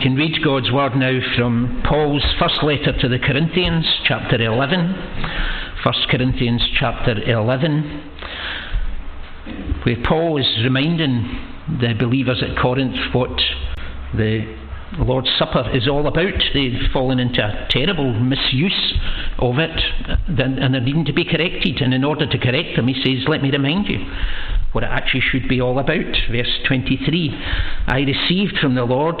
Can read God's word now from Paul's first letter to the Corinthians, chapter 11. 1 Corinthians chapter 11, where Paul is reminding the believers at Corinth what the Lord's Supper is all about. They've fallen into a terrible misuse of it and they're needing to be corrected. And in order to correct them, he says, Let me remind you what it actually should be all about. Verse 23 I received from the Lord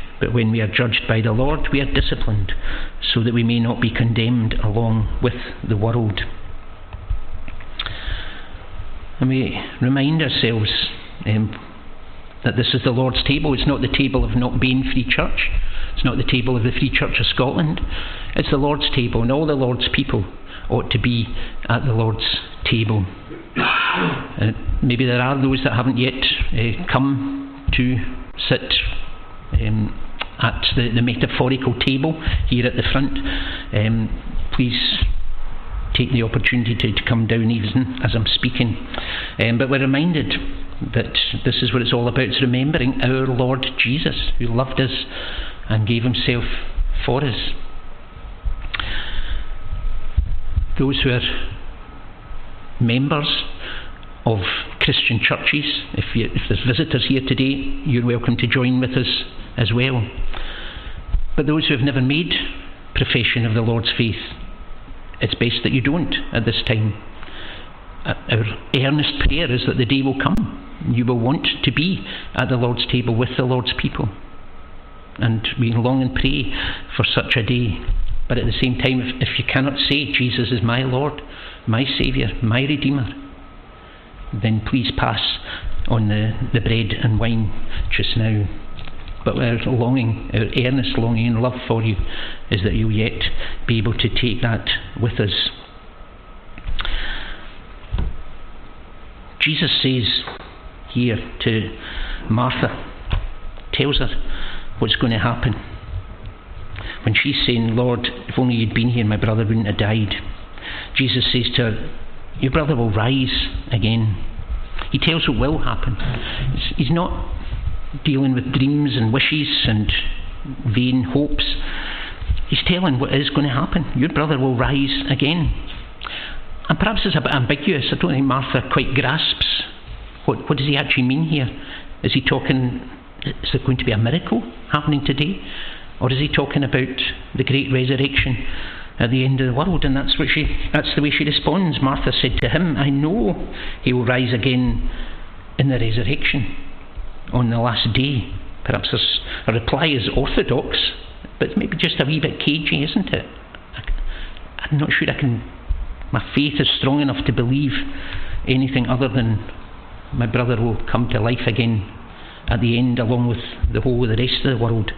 But when we are judged by the Lord, we are disciplined, so that we may not be condemned along with the world. And we remind ourselves um, that this is the Lord's table. It's not the table of not being Free Church. It's not the table of the Free Church of Scotland. It's the Lord's table, and all the Lord's people ought to be at the Lord's table. [COUGHS] Uh, maybe there are those that haven't yet uh, come to sit um, at the, the, metaphorical table here at the front. Um, please take the opportunity to, to, come down even as I'm speaking. Um, but we're reminded that this is what it's all about. It's remembering our Lord Jesus, who loved us and gave himself for us. Those who are members of Christian churches, if, you, if there's visitors here today, you're welcome to join with us as well. But those who have never made profession of the Lord's faith, it's best that you don't at this time. Uh, our earnest prayer is that the day will come. You will want to be at the Lord's table with the Lord's people. And we long and pray for such a day. But at the same time, if, if you cannot say, Jesus is my Lord, my Saviour, my Redeemer, then please pass on the, the bread and wine just now. But our longing, our earnest longing and love for you is that you'll yet be able to take that with us. Jesus says here to Martha, tells her what's going to happen. When she's saying, Lord, if only you'd been here, my brother wouldn't have died. Jesus says to her, Your brother will rise again. He tells her what will happen. He's not dealing with dreams and wishes and vain hopes. He's telling what is going to happen. Your brother will rise again. And perhaps it's a bit ambiguous. I don't think Martha quite grasps what, what does he actually mean here. Is he talking, is there going to be a miracle happening today? Or is he talking about the great resurrection at the end of the world? And that's, what she, that's the way she responds. Martha said to him, I know he will rise again in the resurrection on the last day. Perhaps a reply is orthodox, but maybe just a wee bit cagey, isn't it? I, I'm not sure I can. My faith is strong enough to believe anything other than my brother will come to life again at the end, along with the whole of the rest of the world.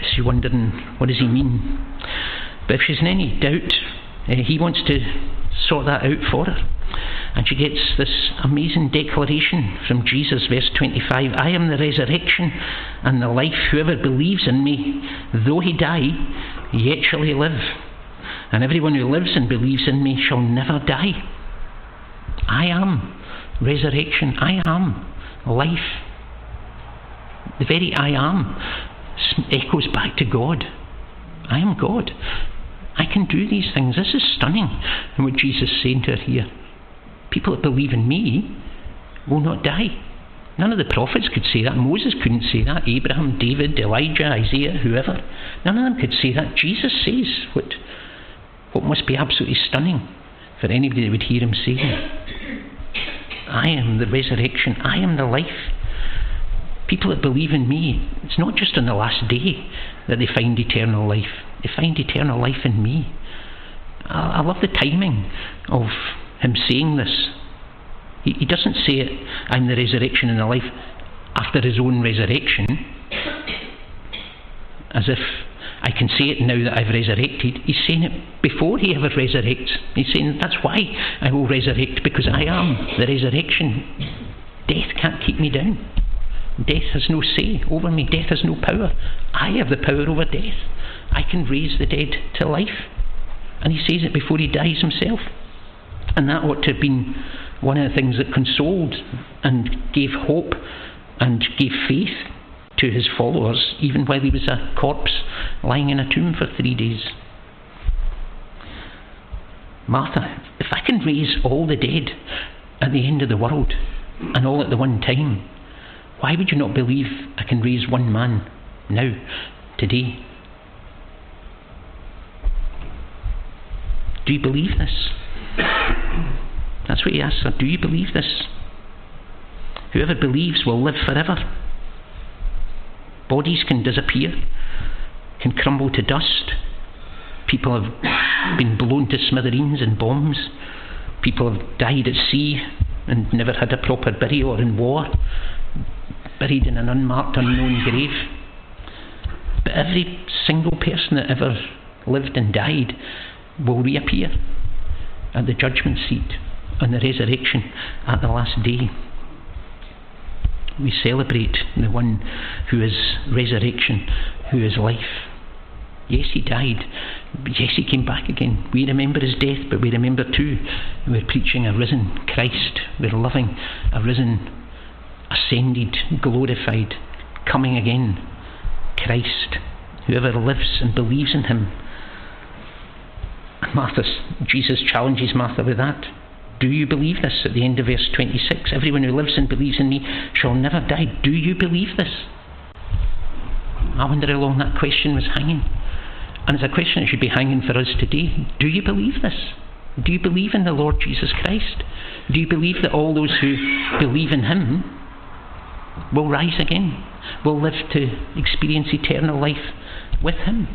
She's wondering, what does he mean? But if she's in any doubt, uh, he wants to sort that out for her. And she gets this amazing declaration from Jesus, verse 25 I am the resurrection and the life. Whoever believes in me, though he die, yet shall he live. And everyone who lives and believes in me shall never die. I am resurrection. I am life. The very I am echoes back to God. I am God. I can do these things. This is stunning. And what Jesus is saying to her here people that believe in me will not die. None of the prophets could say that. Moses couldn't say that. Abraham, David, Elijah, Isaiah, whoever. None of them could say that. Jesus says what, what must be absolutely stunning for anybody that would hear him say. I am the resurrection. I am the life. People that believe in me, it's not just on the last day that they find eternal life. They find eternal life in me. I, I love the timing of him saying this. He, he doesn't say it, I'm the resurrection and the life, after his own resurrection, as if I can say it now that I've resurrected. He's saying it before he ever resurrects. He's saying, That's why I will resurrect, because I am the resurrection. Death can't keep me down. Death has no say over me. Death has no power. I have the power over death. I can raise the dead to life. And he says it before he dies himself. And that ought to have been one of the things that consoled and gave hope and gave faith to his followers, even while he was a corpse lying in a tomb for three days. Martha, if I can raise all the dead at the end of the world and all at the one time, why would you not believe I can raise one man now, today? Do you believe this? [COUGHS] That's what he asks her. Do you believe this? Whoever believes will live forever. Bodies can disappear, can crumble to dust. People have [COUGHS] been blown to smithereens in bombs. People have died at sea and never had a proper burial or in war, buried in an unmarked, unknown grave. But every single person that ever lived and died will reappear at the judgment seat and the resurrection at the last day. We celebrate the one who is resurrection, who is life. Yes, he died. Yes, he came back again. We remember his death, but we remember too, we're preaching a risen Christ. We're loving a risen, ascended, glorified, coming again Christ. Whoever lives and believes in him. Martha, Jesus challenges Martha with that. Do you believe this? At the end of verse 26, everyone who lives and believes in me shall never die. Do you believe this? I wonder how long that question was hanging. And it's a question that should be hanging for us today. Do you believe this? Do you believe in the Lord Jesus Christ? Do you believe that all those who believe in Him will rise again, will live to experience eternal life with Him?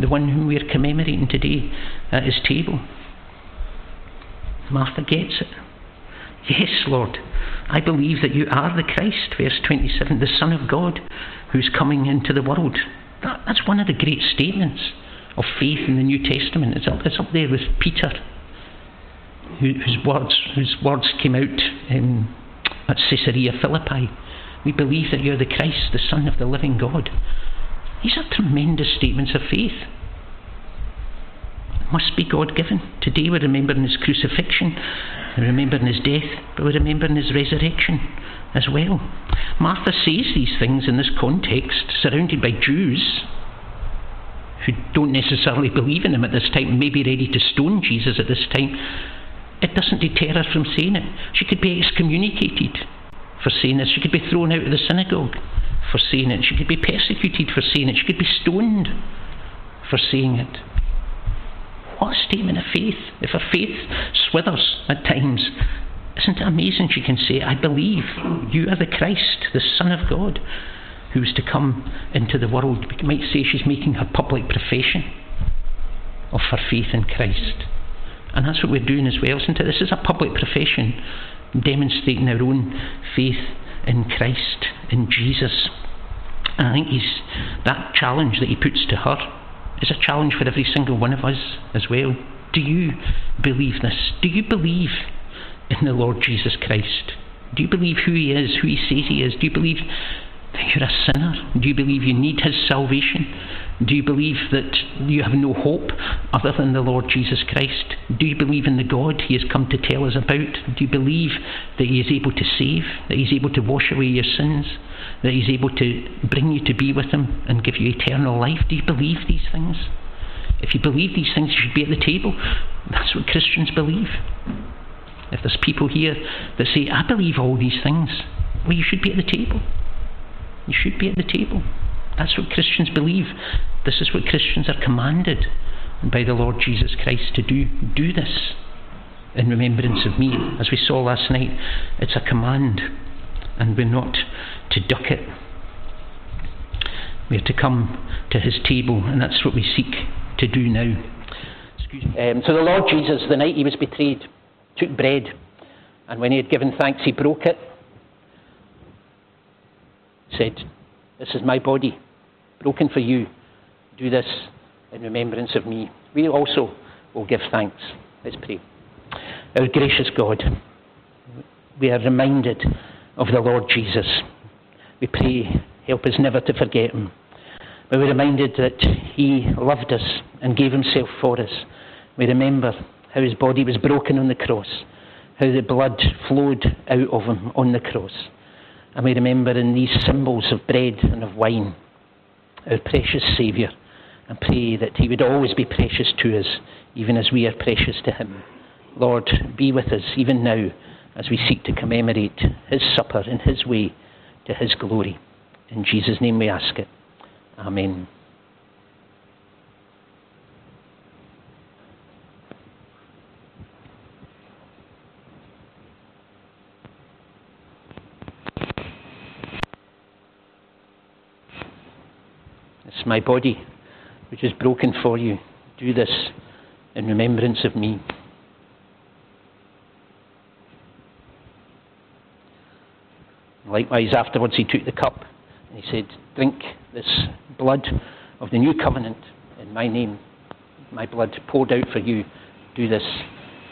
The one whom we are commemorating today at His table. Martha gets it. Yes, Lord, I believe that you are the Christ, verse 27, the Son of God who's coming into the world. That, that's one of the great statements of faith in the New Testament. It's up, it's up there with Peter, who, whose, words, whose words came out um, at Caesarea Philippi. We believe that you're the Christ, the Son of the living God. These are tremendous statements of faith It must be God given. Today we're remembering his crucifixion, we're remembering his death, but we're remembering his resurrection as well. Martha says these things in this context, surrounded by Jews who don't necessarily believe in him at this time, may be ready to stone Jesus at this time. It doesn't deter her from saying it. She could be excommunicated for saying this. She could be thrown out of the synagogue for saying it. She could be persecuted for saying it. She could be stoned for saying it. What a statement of faith. If her faith swithers at times, isn't it amazing she can say, I believe you are the Christ, the Son of God, who is to come into the world? We might say she's making her public profession of her faith in Christ. And that's what we're doing as well, isn't it? This is a public profession, demonstrating our own faith in Christ, in Jesus. And I think he's that challenge that he puts to her is a challenge for every single one of us as well. Do you believe this? Do you believe in the Lord Jesus Christ? Do you believe who He is, who He says He is? Do you believe you're a sinner? Do you believe you need His salvation? Do you believe that you have no hope other than the Lord Jesus Christ? Do you believe in the God He has come to tell us about? Do you believe that He is able to save, that He is able to wash away your sins, that He's able to bring you to be with Him and give you eternal life? Do you believe these things? If you believe these things, you should be at the table. That's what Christians believe. If there's people here that say, I believe all these things, Well, you should be at the table. You should be at the table. That's what Christians believe. This is what Christians are commanded by the Lord Jesus Christ to do. Do this in remembrance of me. As we saw last night, it's a command, and we're not to duck it. We are to come to his table, and that's what we seek to do now. Um, so the Lord Jesus, the night he was betrayed, took bread, and when he had given thanks, he broke it, said, This is my body, broken for you. Do this in remembrance of me. We also will give thanks. Let's pray. Our gracious God, we are reminded of the Lord Jesus. We pray, help us never to forget him. But we're reminded that he loved us and gave himself for us. We remember how his body was broken on the cross, how the blood flowed out of him on the cross. And we remember in these symbols of bread and of wine, our precious Saviour, and pray that he would always be precious to us, even as we are precious to him. Lord, be with us even now as we seek to commemorate his supper in his way to his glory. In Jesus' name we ask it. Amen. My body which is broken for you. Do this in remembrance of me. Likewise, afterwards, he took the cup and he said, Drink this blood of the new covenant in my name, my blood poured out for you. Do this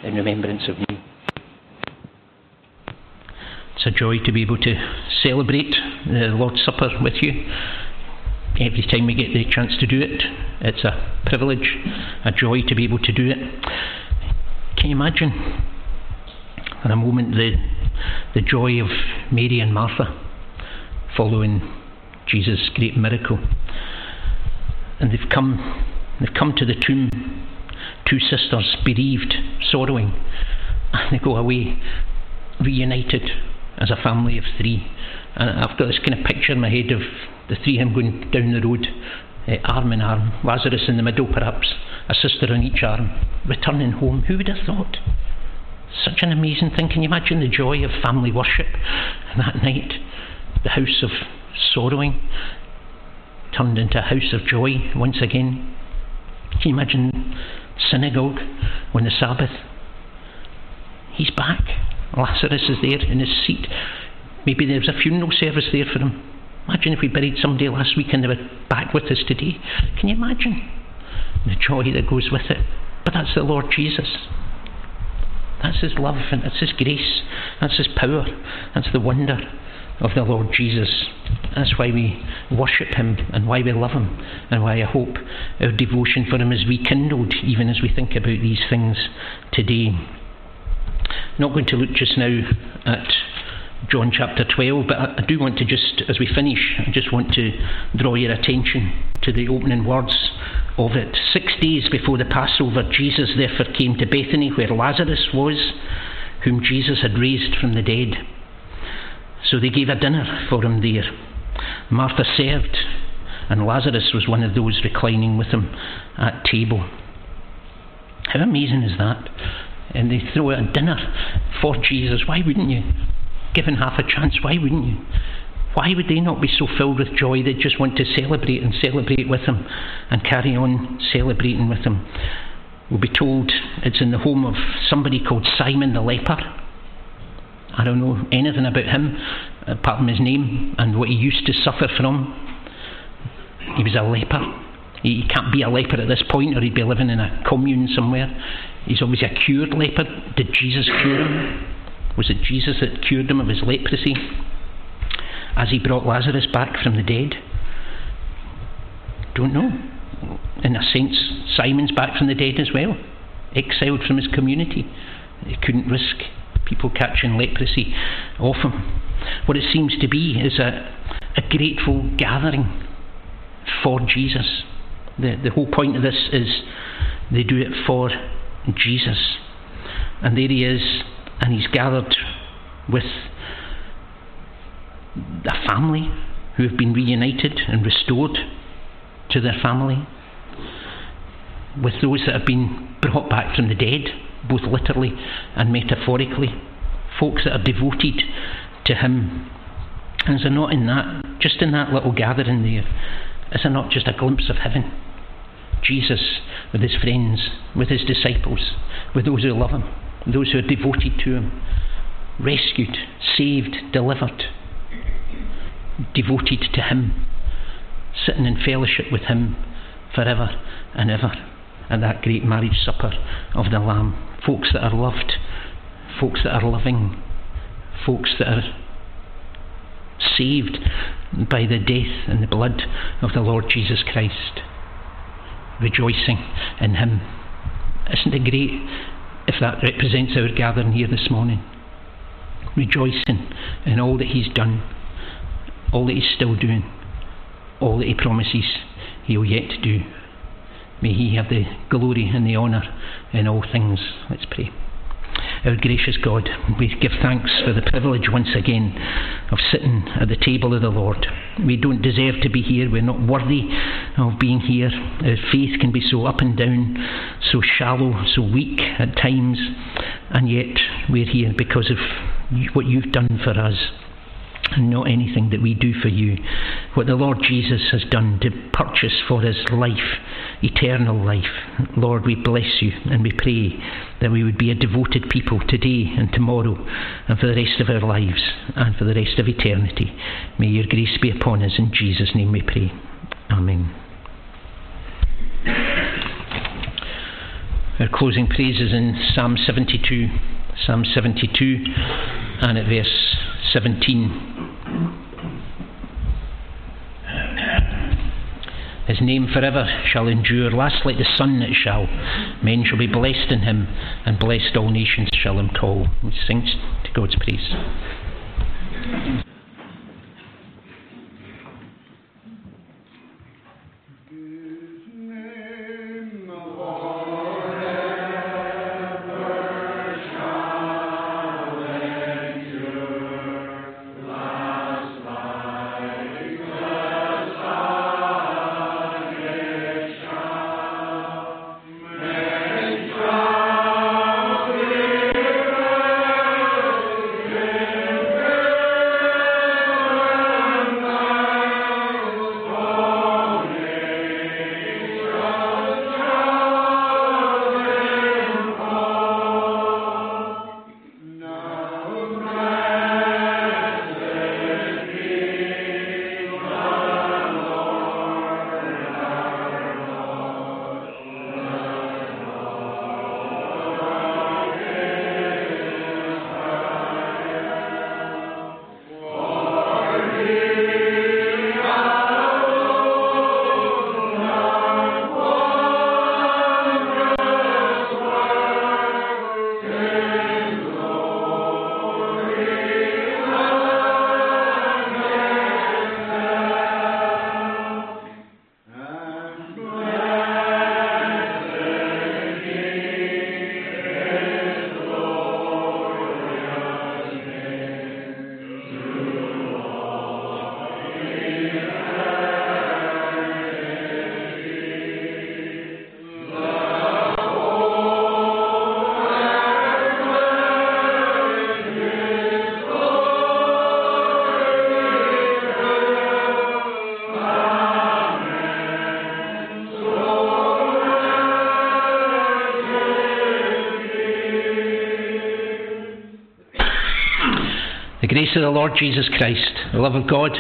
in remembrance of me. It's a joy to be able to celebrate the Lord's Supper with you. Every time we get the chance to do it, it's a privilege, a joy to be able to do it. Can you imagine for a moment the the joy of Mary and Martha following Jesus' great miracle. And they've come, they've come to the tomb, two sisters, bereaved, sorrowing, and they go away reunited as a family of three. And I've got this kind of picture in my head of the three of them going down the road, uh, arm in arm, Lazarus in the middle, perhaps, a sister on each arm, returning home. Who would have thought? Such an amazing thing. Can you imagine the joy of family worship that night? The house of sorrowing turned into a house of joy once again. Can you imagine synagogue on the Sabbath? He's back. Lazarus is there in his seat. Maybe there was a funeral service there for him. Imagine if we buried somebody last week and they were back with us today. Can you imagine the joy that goes with it? But that's the Lord Jesus. That's His love and that's His grace. That's His power. That's the wonder of the Lord Jesus. That's why we worship Him and why we love Him and why I hope our devotion for Him is rekindled even as we think about these things today. Not going to look just now at John chapter 12, but I do want to just, as we finish, I just want to draw your attention to the opening words of it. Six days before the Passover, Jesus therefore came to Bethany, where Lazarus was, whom Jesus had raised from the dead. So they gave a dinner for him there. Martha served, and Lazarus was one of those reclining with him at table. How amazing is that? And they throw a dinner for Jesus. Why wouldn't you? Given half a chance, why wouldn't you? Why would they not be so filled with joy they just want to celebrate and celebrate with him and carry on celebrating with him? We'll be told it's in the home of somebody called Simon the leper. I don't know anything about him uh, apart from his name and what he used to suffer from. He was a leper. He can't be a leper at this point, or he'd be living in a commune somewhere. He's obviously a cured leper. Did Jesus cure him? Was it Jesus that cured him of his leprosy? as he brought Lazarus back from the dead? Don't know. In a sense, Simon's back from the dead as well, exiled from his community. He couldn't risk people catching leprosy off him. What it seems to be is a, a grateful gathering for Jesus. The, the whole point of this is they do it for Jesus. And there he is, and he's gathered with a family who have been reunited and restored to their family, with those that have been brought back from the dead, both literally and metaphorically, folks that are devoted to Him. And is there not in that, just in that little gathering there, is there not just a glimpse of heaven? Jesus with his friends, with his disciples, with those who love him, those who are devoted to him, rescued, saved, delivered, devoted to him, sitting in fellowship with him forever and ever. At that great marriage supper of the Lamb. Folks that are loved, folks that are loving, folks that are saved by the death and the blood of the Lord Jesus Christ, rejoicing in Him. Isn't it great if that represents our gathering here this morning? Rejoicing in all that He's done, all that He's still doing, all that He promises He'll yet do. May He have the glory and the honour in all things. Let's pray. Our gracious God, we give thanks for the privilege once again of sitting at the table of the Lord. We don't deserve to be here, we're not worthy of being here. Our faith can be so up and down, so shallow, so weak at times, and yet we're here because of what you've done for us not anything that we do for you. What the Lord Jesus has done to purchase for us life, eternal life. Lord, we bless you and we pray that we would be a devoted people today and tomorrow and for the rest of our lives and for the rest of eternity. May your grace be upon us. In Jesus' name we pray. Amen. Our closing praise is in Psalm 72. Psalm 72 and at verse 17. His name forever shall endure, last like the sun it shall. Men shall be blessed in him, and blessed all nations shall him call. We sing to God's praise. The Lord Jesus Christ, the love of God,